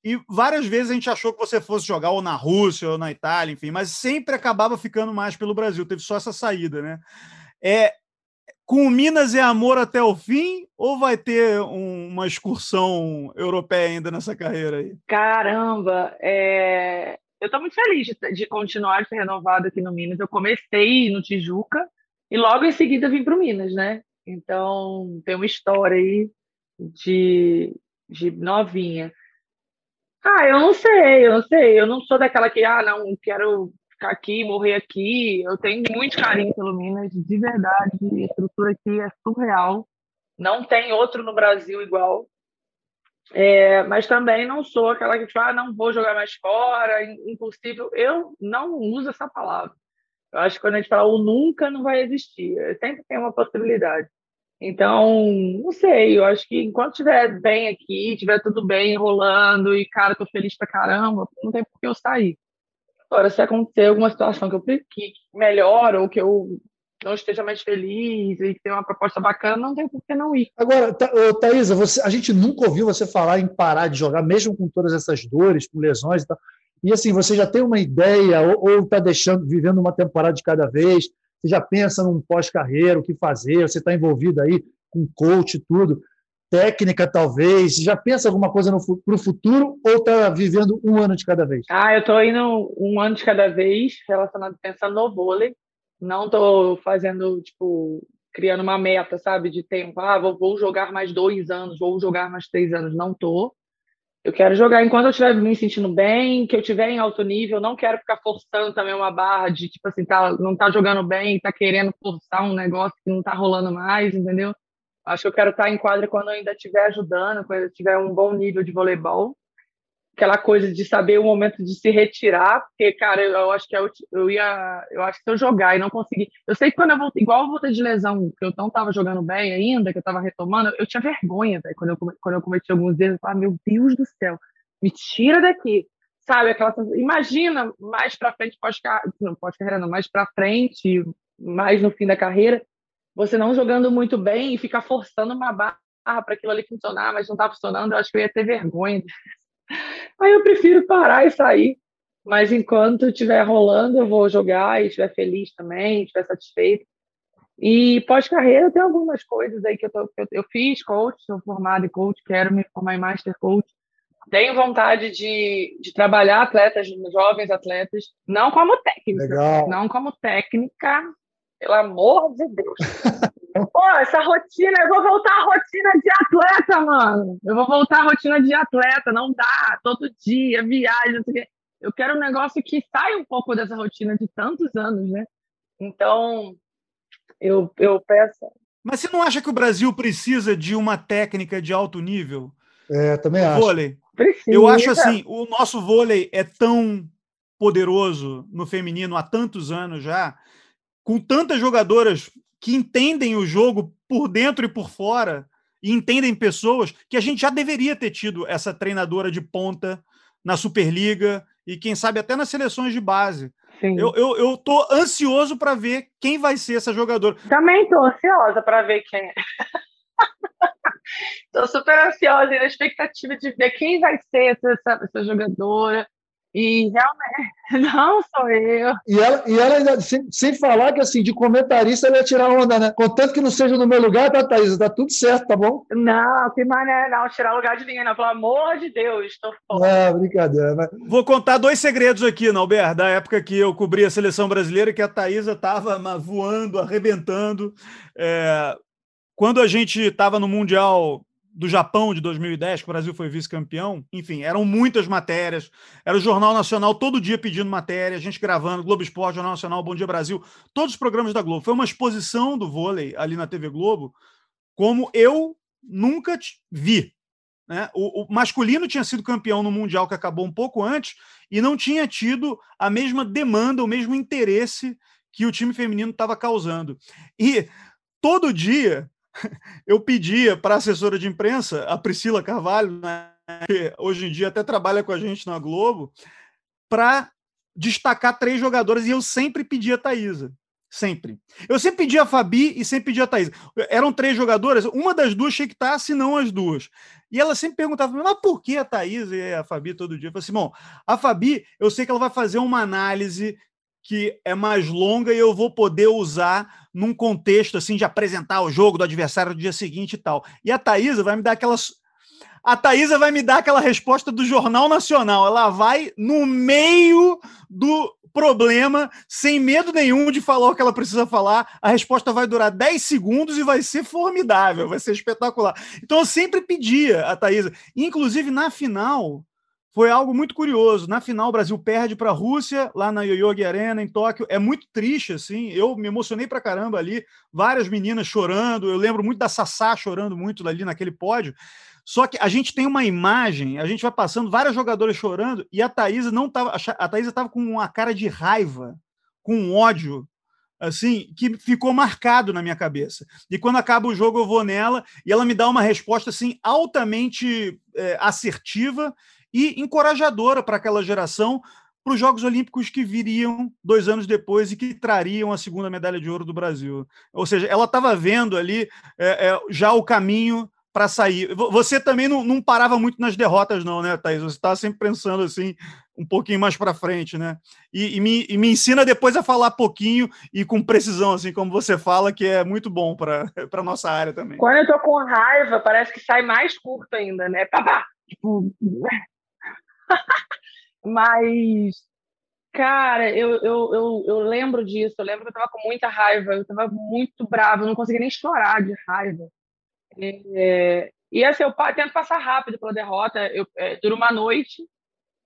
E várias vezes a gente achou que você fosse jogar ou na Rússia ou na Itália, enfim, mas sempre acabava ficando mais pelo Brasil. Teve só essa saída, né? É, com Minas é amor até o fim ou vai ter um, uma excursão europeia ainda nessa carreira aí? Caramba, é... eu estou muito feliz de, de, continuar de ser renovado aqui no Minas. Eu comecei no Tijuca e logo em seguida vim para o Minas, né? Então tem uma história aí de, de novinha. Ah, eu não sei, eu não sei. Eu não sou daquela que, ah, não, quero ficar aqui, morrer aqui. Eu tenho muito carinho pelo Minas, de verdade. A estrutura aqui é surreal. Não tem outro no Brasil igual. É, mas também não sou aquela que fala, ah, não vou jogar mais fora, impossível. Eu não uso essa palavra. Eu acho que quando a gente fala o nunca, não vai existir. Sempre tem uma possibilidade. Então, não sei, eu acho que enquanto estiver bem aqui, estiver tudo bem, rolando, e, cara, tô feliz pra caramba, não tem por que eu sair. Agora, se acontecer alguma situação que eu que melhora ou que eu não esteja mais feliz e ter uma proposta bacana, não tem por que não ir. Agora, Thaisa, você, a gente nunca ouviu você falar em parar de jogar, mesmo com todas essas dores, com lesões e tal. E assim, você já tem uma ideia ou está deixando, vivendo uma temporada de cada vez? Você já pensa num pós-carreira, o que fazer? Você está envolvido aí com coach e tudo técnica, talvez? Já pensa alguma coisa para o futuro ou está vivendo um ano de cada vez? Ah, eu estou indo um ano de cada vez, relacionado pensando no vôlei. Não estou fazendo, tipo, criando uma meta, sabe, de tempo. Ah, vou, vou jogar mais dois anos, vou jogar mais três anos. Não estou. Eu quero jogar enquanto eu estiver me sentindo bem, que eu estiver em alto nível. Não quero ficar forçando também uma barra de, tipo assim, tá, não tá jogando bem, tá querendo forçar um negócio que não tá rolando mais, entendeu? Acho que eu quero estar em quadra quando eu ainda estiver ajudando, quando eu tiver um bom nível de voleibol. Aquela coisa de saber o momento de se retirar, porque, cara, eu, eu acho que eu, eu, ia. Eu acho que se eu jogar e não conseguir. Eu sei que quando eu voltei, igual eu voltei de lesão, que eu não estava jogando bem ainda, que eu estava retomando, eu tinha vergonha, velho, quando eu, quando eu cometi alguns erros. Eu falava, meu Deus do céu, me tira daqui. sabe? Aquela, imagina mais para frente, pós-carreira, não pós-carreira, não, mais para frente, mais no fim da carreira, você não jogando muito bem e ficar forçando uma barra para aquilo ali funcionar, mas não está funcionando, eu acho que eu ia ter vergonha. Aí eu prefiro parar e sair. Mas enquanto estiver rolando, eu vou jogar e estiver feliz também, estiver satisfeito. E pós-carreira, tem algumas coisas aí que eu, tô, eu, eu fiz coach, sou formada em coach, quero me formar em master coach. Tenho vontade de, de trabalhar atletas, jovens atletas, não como técnica. Legal. Não como técnica, pelo amor de Deus. Pô, essa rotina, eu vou voltar à rotina de atleta, mano. Eu vou voltar à rotina de atleta, não dá. Todo dia, viagem, não sei o quê. Eu quero um negócio que saia um pouco dessa rotina de tantos anos, né? Então, eu, eu peço. Mas você não acha que o Brasil precisa de uma técnica de alto nível? É, também acho. Vôlei. Precisa. Eu acho assim, o nosso vôlei é tão poderoso no feminino há tantos anos já, com tantas jogadoras que entendem o jogo por dentro e por fora, e entendem pessoas, que a gente já deveria ter tido essa treinadora de ponta na Superliga e quem sabe até nas seleções de base. Sim. Eu, eu, eu tô ansioso para ver quem vai ser essa jogadora. Também estou ansiosa para ver quem é. Estou super ansiosa e na expectativa de ver quem vai ser essa, essa jogadora. E realmente, não sou eu. E ela, e ela ainda, sem, sem falar que, assim, de comentarista ela ia tirar onda, né? Contanto que não seja no meu lugar, tá, Thaís? Tá tudo certo, tá bom? Não, que mané, não, tirar lugar de ninguém, não. Pelo amor de Deus, estou fora. É, brincadeira. Mas... Vou contar dois segredos aqui, Nauber, da época que eu cobri a seleção brasileira, que a Thaisa estava voando, arrebentando. É, quando a gente estava no Mundial do Japão de 2010, que o Brasil foi vice-campeão, enfim, eram muitas matérias, era o Jornal Nacional todo dia pedindo matéria, a gente gravando, Globo Esporte, Jornal Nacional, Bom Dia Brasil, todos os programas da Globo. Foi uma exposição do vôlei ali na TV Globo, como eu nunca vi. Né? O, o masculino tinha sido campeão no Mundial que acabou um pouco antes e não tinha tido a mesma demanda, o mesmo interesse que o time feminino estava causando. E todo dia eu pedia para a assessora de imprensa, a Priscila Carvalho, né, que hoje em dia até trabalha com a gente na Globo, para destacar três jogadoras e eu sempre pedia a Thaisa. Sempre. Eu sempre pedia a Fabi e sempre pedia a Thaisa. Eram três jogadoras, uma das duas tinha que estar, se não as duas. E ela sempre perguntava, mas por que a Thaisa e a Fabi todo dia? Eu falei assim, bom, a Fabi, eu sei que ela vai fazer uma análise que é mais longa e eu vou poder usar num contexto assim de apresentar o jogo do adversário no dia seguinte e tal. E a Thaisa vai me dar aquelas. A Thaisa vai me dar aquela resposta do Jornal Nacional. Ela vai no meio do problema, sem medo nenhum de falar o que ela precisa falar. A resposta vai durar 10 segundos e vai ser formidável, vai ser espetacular. Então eu sempre pedia a Thaisa. Inclusive, na final, foi algo muito curioso. Na final, o Brasil perde para a Rússia, lá na Yoyogi Arena, em Tóquio. É muito triste, assim. Eu me emocionei para caramba ali. Várias meninas chorando. Eu lembro muito da Sassá chorando muito ali naquele pódio. Só que a gente tem uma imagem, a gente vai passando várias jogadoras chorando e a Thaisa não tava. A Thaisa estava com uma cara de raiva, com ódio, assim, que ficou marcado na minha cabeça. E quando acaba o jogo, eu vou nela e ela me dá uma resposta assim altamente é, assertiva e encorajadora para aquela geração para os Jogos Olímpicos que viriam dois anos depois e que trariam a segunda medalha de ouro do Brasil. Ou seja, ela estava vendo ali é, é, já o caminho para sair. Você também não, não, parava muito nas derrotas, não, né, Thaís? Você estava sempre pensando assim, um pouquinho mais para frente, né? E, e, me, e, me, ensina depois a falar pouquinho e com precisão, assim como você fala, que é muito bom para a nossa área também. Quando eu tô com raiva, parece que sai mais curto ainda, né? Tipo, Mas, cara, eu, eu, eu, eu, lembro disso. Eu lembro que eu tava com muita raiva, eu tava muito brava, eu não conseguia nem chorar de raiva. É, e assim, eu tento passar rápido pela derrota. Eu, é, dura uma noite,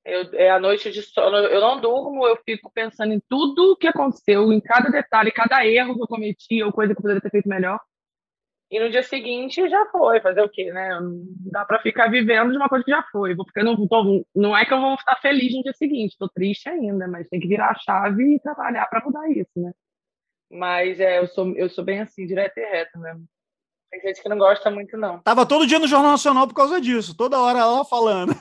eu, é a noite de sono, eu não durmo, eu fico pensando em tudo o que aconteceu, em cada detalhe, cada erro que eu cometi, ou coisa que eu poderia ter feito melhor. E no dia seguinte já foi, fazer o quê, né? Não dá para ficar vivendo de uma coisa que já foi. Ficar, não, tô, não é que eu vou estar feliz no dia seguinte, estou triste ainda, mas tem que virar a chave e trabalhar para mudar isso, né? Mas é, eu sou, eu sou bem assim, direto e reto mesmo. Tem gente que não gosta muito, não. Tava todo dia no Jornal Nacional por causa disso, toda hora ela falando.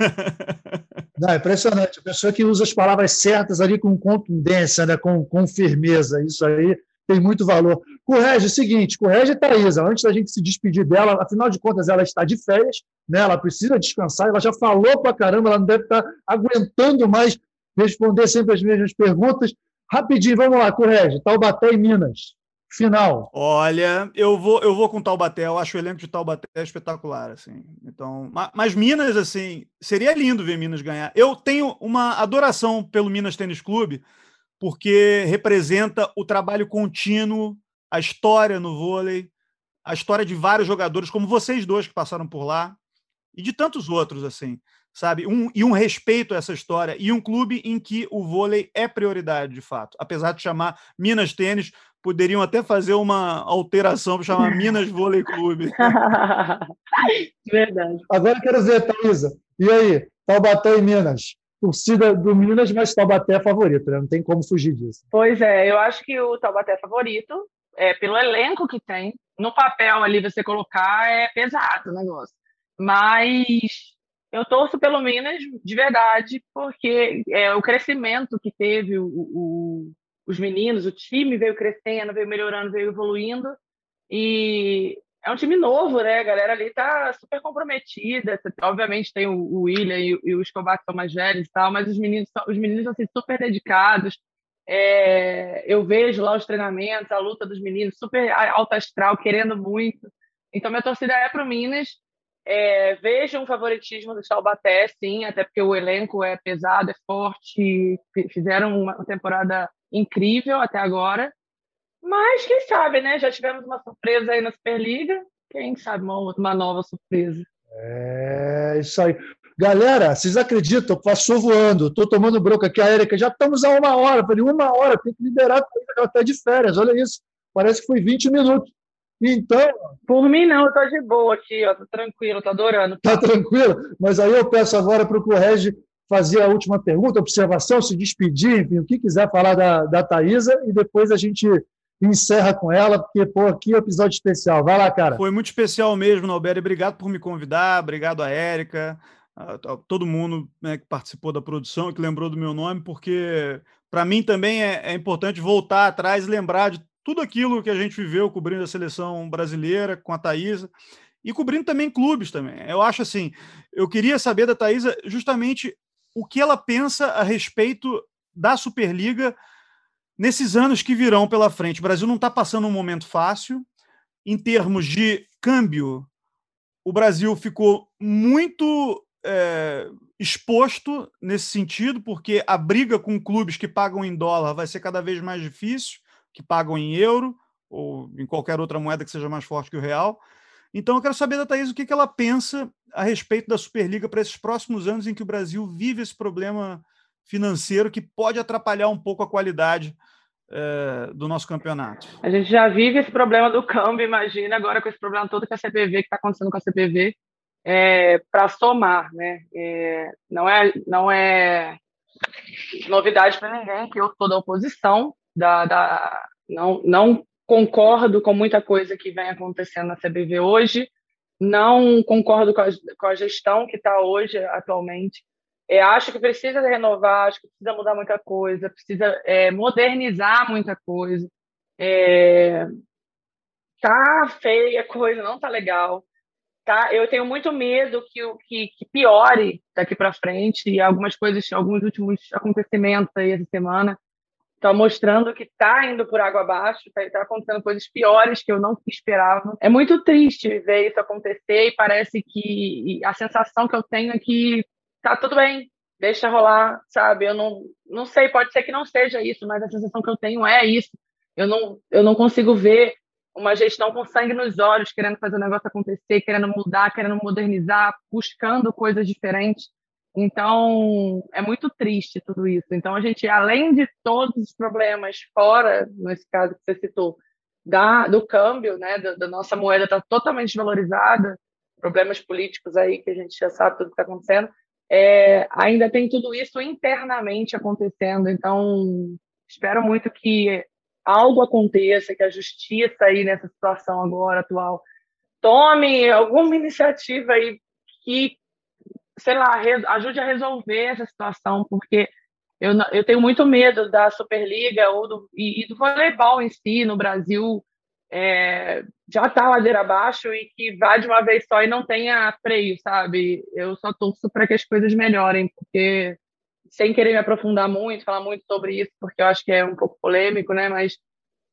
Não, é impressionante. A pessoa que usa as palavras certas ali com contundência, né? com, com firmeza. Isso aí tem muito valor. Correge o seguinte, correge a Thaisa, antes da gente se despedir dela, afinal de contas, ela está de férias, né? ela precisa descansar, ela já falou para caramba, ela não deve estar aguentando mais responder sempre as mesmas perguntas. Rapidinho, vamos lá, correge. Taubaté e Minas. Final. Olha, eu vou, eu vou com Taubaté. Eu acho o elenco de Taubaté espetacular, assim. Então, mas Minas, assim, seria lindo ver Minas ganhar. Eu tenho uma adoração pelo Minas Tênis Clube, porque representa o trabalho contínuo, a história no vôlei, a história de vários jogadores, como vocês dois que passaram por lá, e de tantos outros, assim, sabe? Um, e um respeito a essa história, e um clube em que o vôlei é prioridade, de fato. Apesar de chamar Minas Tênis, poderiam até fazer uma alteração para chamar Minas Vôlei Clube. Verdade. Agora eu quero ver, Thaisa. E aí, Taubaté e Minas? torcida do Minas, mas Taubaté é favorito, né? Não tem como fugir disso. Pois é, eu acho que o Taubaté é favorito, é, pelo elenco que tem. No papel ali você colocar é pesado o negócio. Mas eu torço pelo Minas de verdade, porque é, o crescimento que teve o, o, os meninos, o time veio crescendo, veio melhorando, veio evoluindo. E é um time novo, né? A galera ali tá super comprometida. Obviamente tem o, William e, e, o Escobar que são mais velhos e tal, mas os meninos, os meninos assim, super dedicados. É, eu vejo lá os treinamentos, a luta dos meninos, super alta astral, querendo muito. Então, minha torcida é para o Minas. É, vejo um favoritismo do Taubaté, sim, até porque o elenco é pesado, é forte, fizeram uma temporada incrível até agora. Mas quem sabe, né? Já tivemos uma surpresa aí na Superliga. Quem sabe uma, uma nova surpresa. É isso aí. Galera, vocês acreditam? Passou voando. Estou tomando bronca aqui, a Érica. Já estamos a uma hora. Falei, uma hora, tem que liberar, ela está de férias. Olha isso. Parece que foi 20 minutos. Então. Por mim, não, eu estou de boa aqui, ó. Tô tranquilo, tô adorando. Tá tranquilo? Mas aí eu peço agora para o Correge fazer a última pergunta, observação, se despedir, enfim, o que quiser falar da, da Thaisa, e depois a gente encerra com ela, porque, pô, aqui é um episódio especial. Vai lá, cara. Foi muito especial mesmo, Nalberi. Obrigado por me convidar, obrigado a Érica, todo mundo né, que participou da produção, que lembrou do meu nome, porque para mim também é, é, importante voltar atrás e lembrar de tudo aquilo que a gente viveu cobrindo a seleção brasileira com a Thaisa e cobrindo também clubes também. Eu acho assim, eu queria saber da Thaisa justamente o que ela pensa a respeito da Superliga nesses anos que virão pela frente. O Brasil não está passando um momento fácil. Em termos de câmbio, o Brasil ficou muito é, exposto nesse sentido, porque a briga com clubes que pagam em dólar vai ser cada vez mais difícil, que pagam em euro ou em qualquer outra moeda que seja mais forte que o real. Então, eu quero saber da Thaís o que ela pensa a respeito da Superliga para esses próximos anos em que o Brasil vive esse problema financeiro que pode atrapalhar um pouco a qualidade é, do nosso campeonato. A gente já vive esse problema do câmbio, imagina agora com esse problema todo que a CPV, que está acontecendo com a CPV, é, para somar, né? É, não é não é novidade para ninguém que eu estou da oposição, da, da, não, não concordo com muita coisa que vem acontecendo na CBV hoje, não concordo com a, com a gestão que está hoje, atualmente, é, acho que precisa renovar, acho que precisa mudar muita coisa, precisa é, modernizar muita coisa. É, tá feia a coisa, não tá legal. Tá? Eu tenho muito medo que, que, que piore daqui para frente e algumas coisas, alguns últimos acontecimentos aí essa semana estão mostrando que está indo por água abaixo, está tá acontecendo coisas piores que eu não esperava. É muito triste ver isso acontecer e parece que a sensação que eu tenho é que tá tudo bem, deixa rolar, sabe? Eu não, não sei, pode ser que não seja isso, mas a sensação que eu tenho é isso. Eu não, eu não consigo ver uma gestão com sangue nos olhos, querendo fazer o negócio acontecer, querendo mudar, querendo modernizar, buscando coisas diferentes. Então, é muito triste tudo isso. Então, a gente, além de todos os problemas fora, nesse caso que você citou, da, do câmbio, né, da, da nossa moeda está totalmente desvalorizada, problemas políticos aí que a gente já sabe tudo que está acontecendo, é, ainda tem tudo isso internamente acontecendo. Então, espero muito que algo aconteça, que a justiça aí nessa situação agora atual tome alguma iniciativa aí que sei lá, ajude a resolver essa situação, porque eu, eu tenho muito medo da Superliga ou do, e, e do voleibol em si no Brasil é, já está ladeira abaixo e que vá de uma vez só e não tenha freio, sabe? Eu só torço para que as coisas melhorem, porque sem querer me aprofundar muito, falar muito sobre isso, porque eu acho que é um pouco polêmico, né? Mas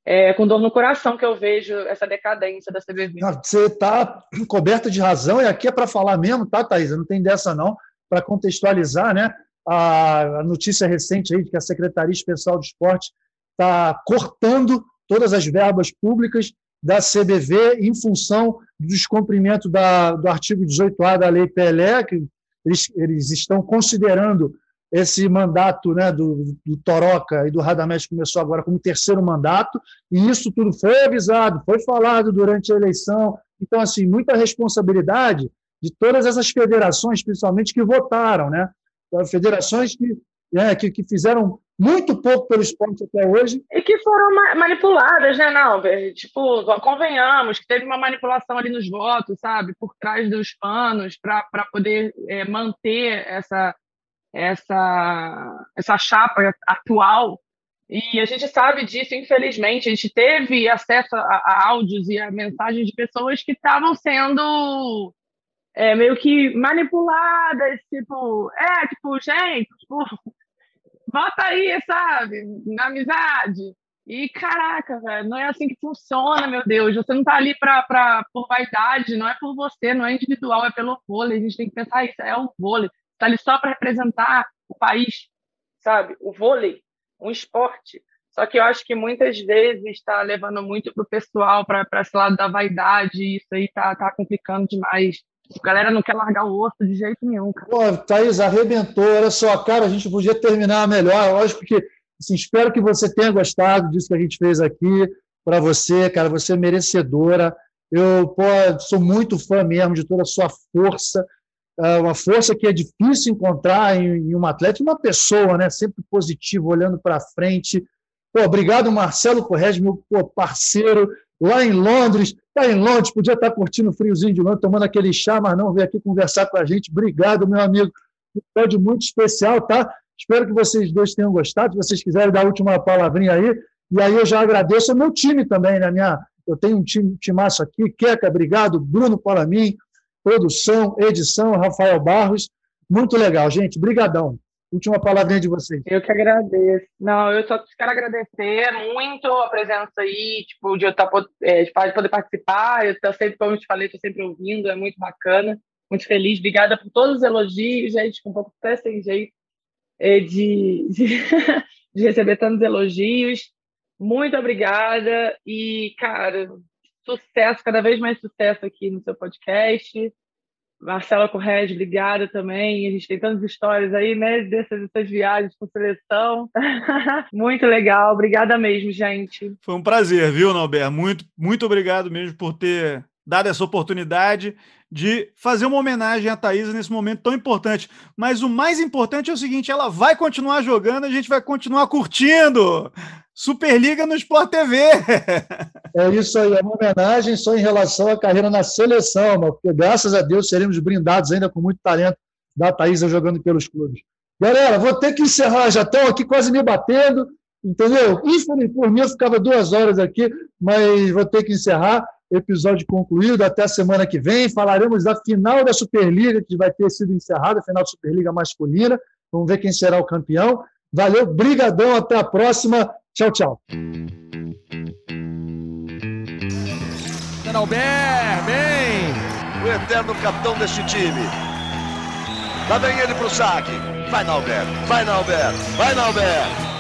é com dor no coração que eu vejo essa decadência da CBV. Você está coberta de razão, e aqui é para falar mesmo, tá, Thaís? Não tem dessa não, para contextualizar, né? A notícia recente aí de que a Secretaria Especial de Esporte está cortando todas as verbas públicas da CBV em função do descumprimento da, do artigo 18A da Lei PLE, que eles, eles estão considerando esse mandato né, do, do Toroca e do Radamés começou agora como terceiro mandato, e isso tudo foi avisado, foi falado durante a eleição. Então, assim, muita responsabilidade de todas essas federações, principalmente, que votaram, né? Federações que, né, que, que fizeram muito pouco pelo esporte até hoje. E que foram ma manipuladas, né, Nalber? Tipo, convenhamos que teve uma manipulação ali nos votos, sabe? Por trás dos panos, para poder é, manter essa, essa, essa chapa atual. E a gente sabe disso, infelizmente. A gente teve acesso a, a áudios e a mensagens de pessoas que estavam sendo é, meio que manipuladas, tipo, é, tipo, gente, tipo, bota aí, sabe, na amizade. E caraca, velho, não é assim que funciona, meu Deus. Você não tá ali pra, pra, por vaidade, não é por você, não é individual, é pelo vôlei. A gente tem que pensar isso, é o vôlei. Tá ali só para representar o país, sabe? O vôlei, um esporte. Só que eu acho que muitas vezes está levando muito pro pessoal para esse lado da vaidade, e isso aí tá, tá complicando demais. A galera não quer largar o osso de jeito nenhum, cara. Pô, Thaís, arrebentou. Olha só, cara, a gente podia terminar melhor. Lógico que assim, espero que você tenha gostado disso que a gente fez aqui para você, cara. Você é merecedora. Eu pô, sou muito fã mesmo de toda a sua força. É uma força que é difícil encontrar em, uma atleta, uma pessoa, né? Sempre positivo, olhando para frente. Pô, obrigado, Marcelo Corrêa, meu pô, parceiro lá em Londres. Está em Londres, podia estar tá curtindo o friozinho de Londres, tomando aquele chá, mas não veio aqui conversar com a gente. Obrigado, meu amigo. Um episódio muito especial, tá? Espero que vocês dois tenham gostado. Se vocês quiserem dar a última palavrinha aí. E aí eu já agradeço ao meu time também, né? Minha, eu tenho um time timaço aqui. Queca, obrigado. Bruno Polamin, produção, edição, Rafael Barros. Muito legal, gente. Brigadão. Última palavrinha de vocês. Eu que agradeço. Não, eu só quero agradecer muito a presença aí, tipo, de eu estar, tá é, de poder participar. Eu estou sempre, como eu te falei, estou sempre ouvindo, é muito bacana, muito feliz. Obrigada por todos os elogios, gente, com um pouco até sem jeito é, de, de, de receber tantos elogios. Muito obrigada e, cara, sucesso, cada vez mais sucesso aqui no seu podcast. Marcela Corrêa, obrigada também. A gente tem tantas histórias aí, né, dessas, dessas viagens com seleção. muito legal, obrigada mesmo, gente. Foi um prazer, viu, Nauber? Muito, muito obrigado mesmo por ter dado essa oportunidade de fazer uma homenagem à Thaisa nesse momento tão importante. Mas o mais importante é o seguinte: ela vai continuar jogando, a gente vai continuar curtindo. Superliga no Sport TV. É isso aí, é uma homenagem só em relação à carreira na seleção, porque graças a Deus seremos brindados ainda com muito talento da Thaisa jogando pelos clubes. Galera, vou ter que encerrar, já estão aqui quase me batendo, entendeu? Infelizmente, por mim eu ficava duas horas aqui, mas vou ter que encerrar episódio concluído. Até a semana que vem. Falaremos da final da Superliga, que vai ter sido encerrada, a final da Superliga masculina. Vamos ver quem será o campeão. Valeu, brigadão, até a próxima. Tchau, tchau. Albert, bem! O eterno capitão deste time. Lá vem ele pro saque. Vai, Nalber, vai, Nalber, vai, Nalber.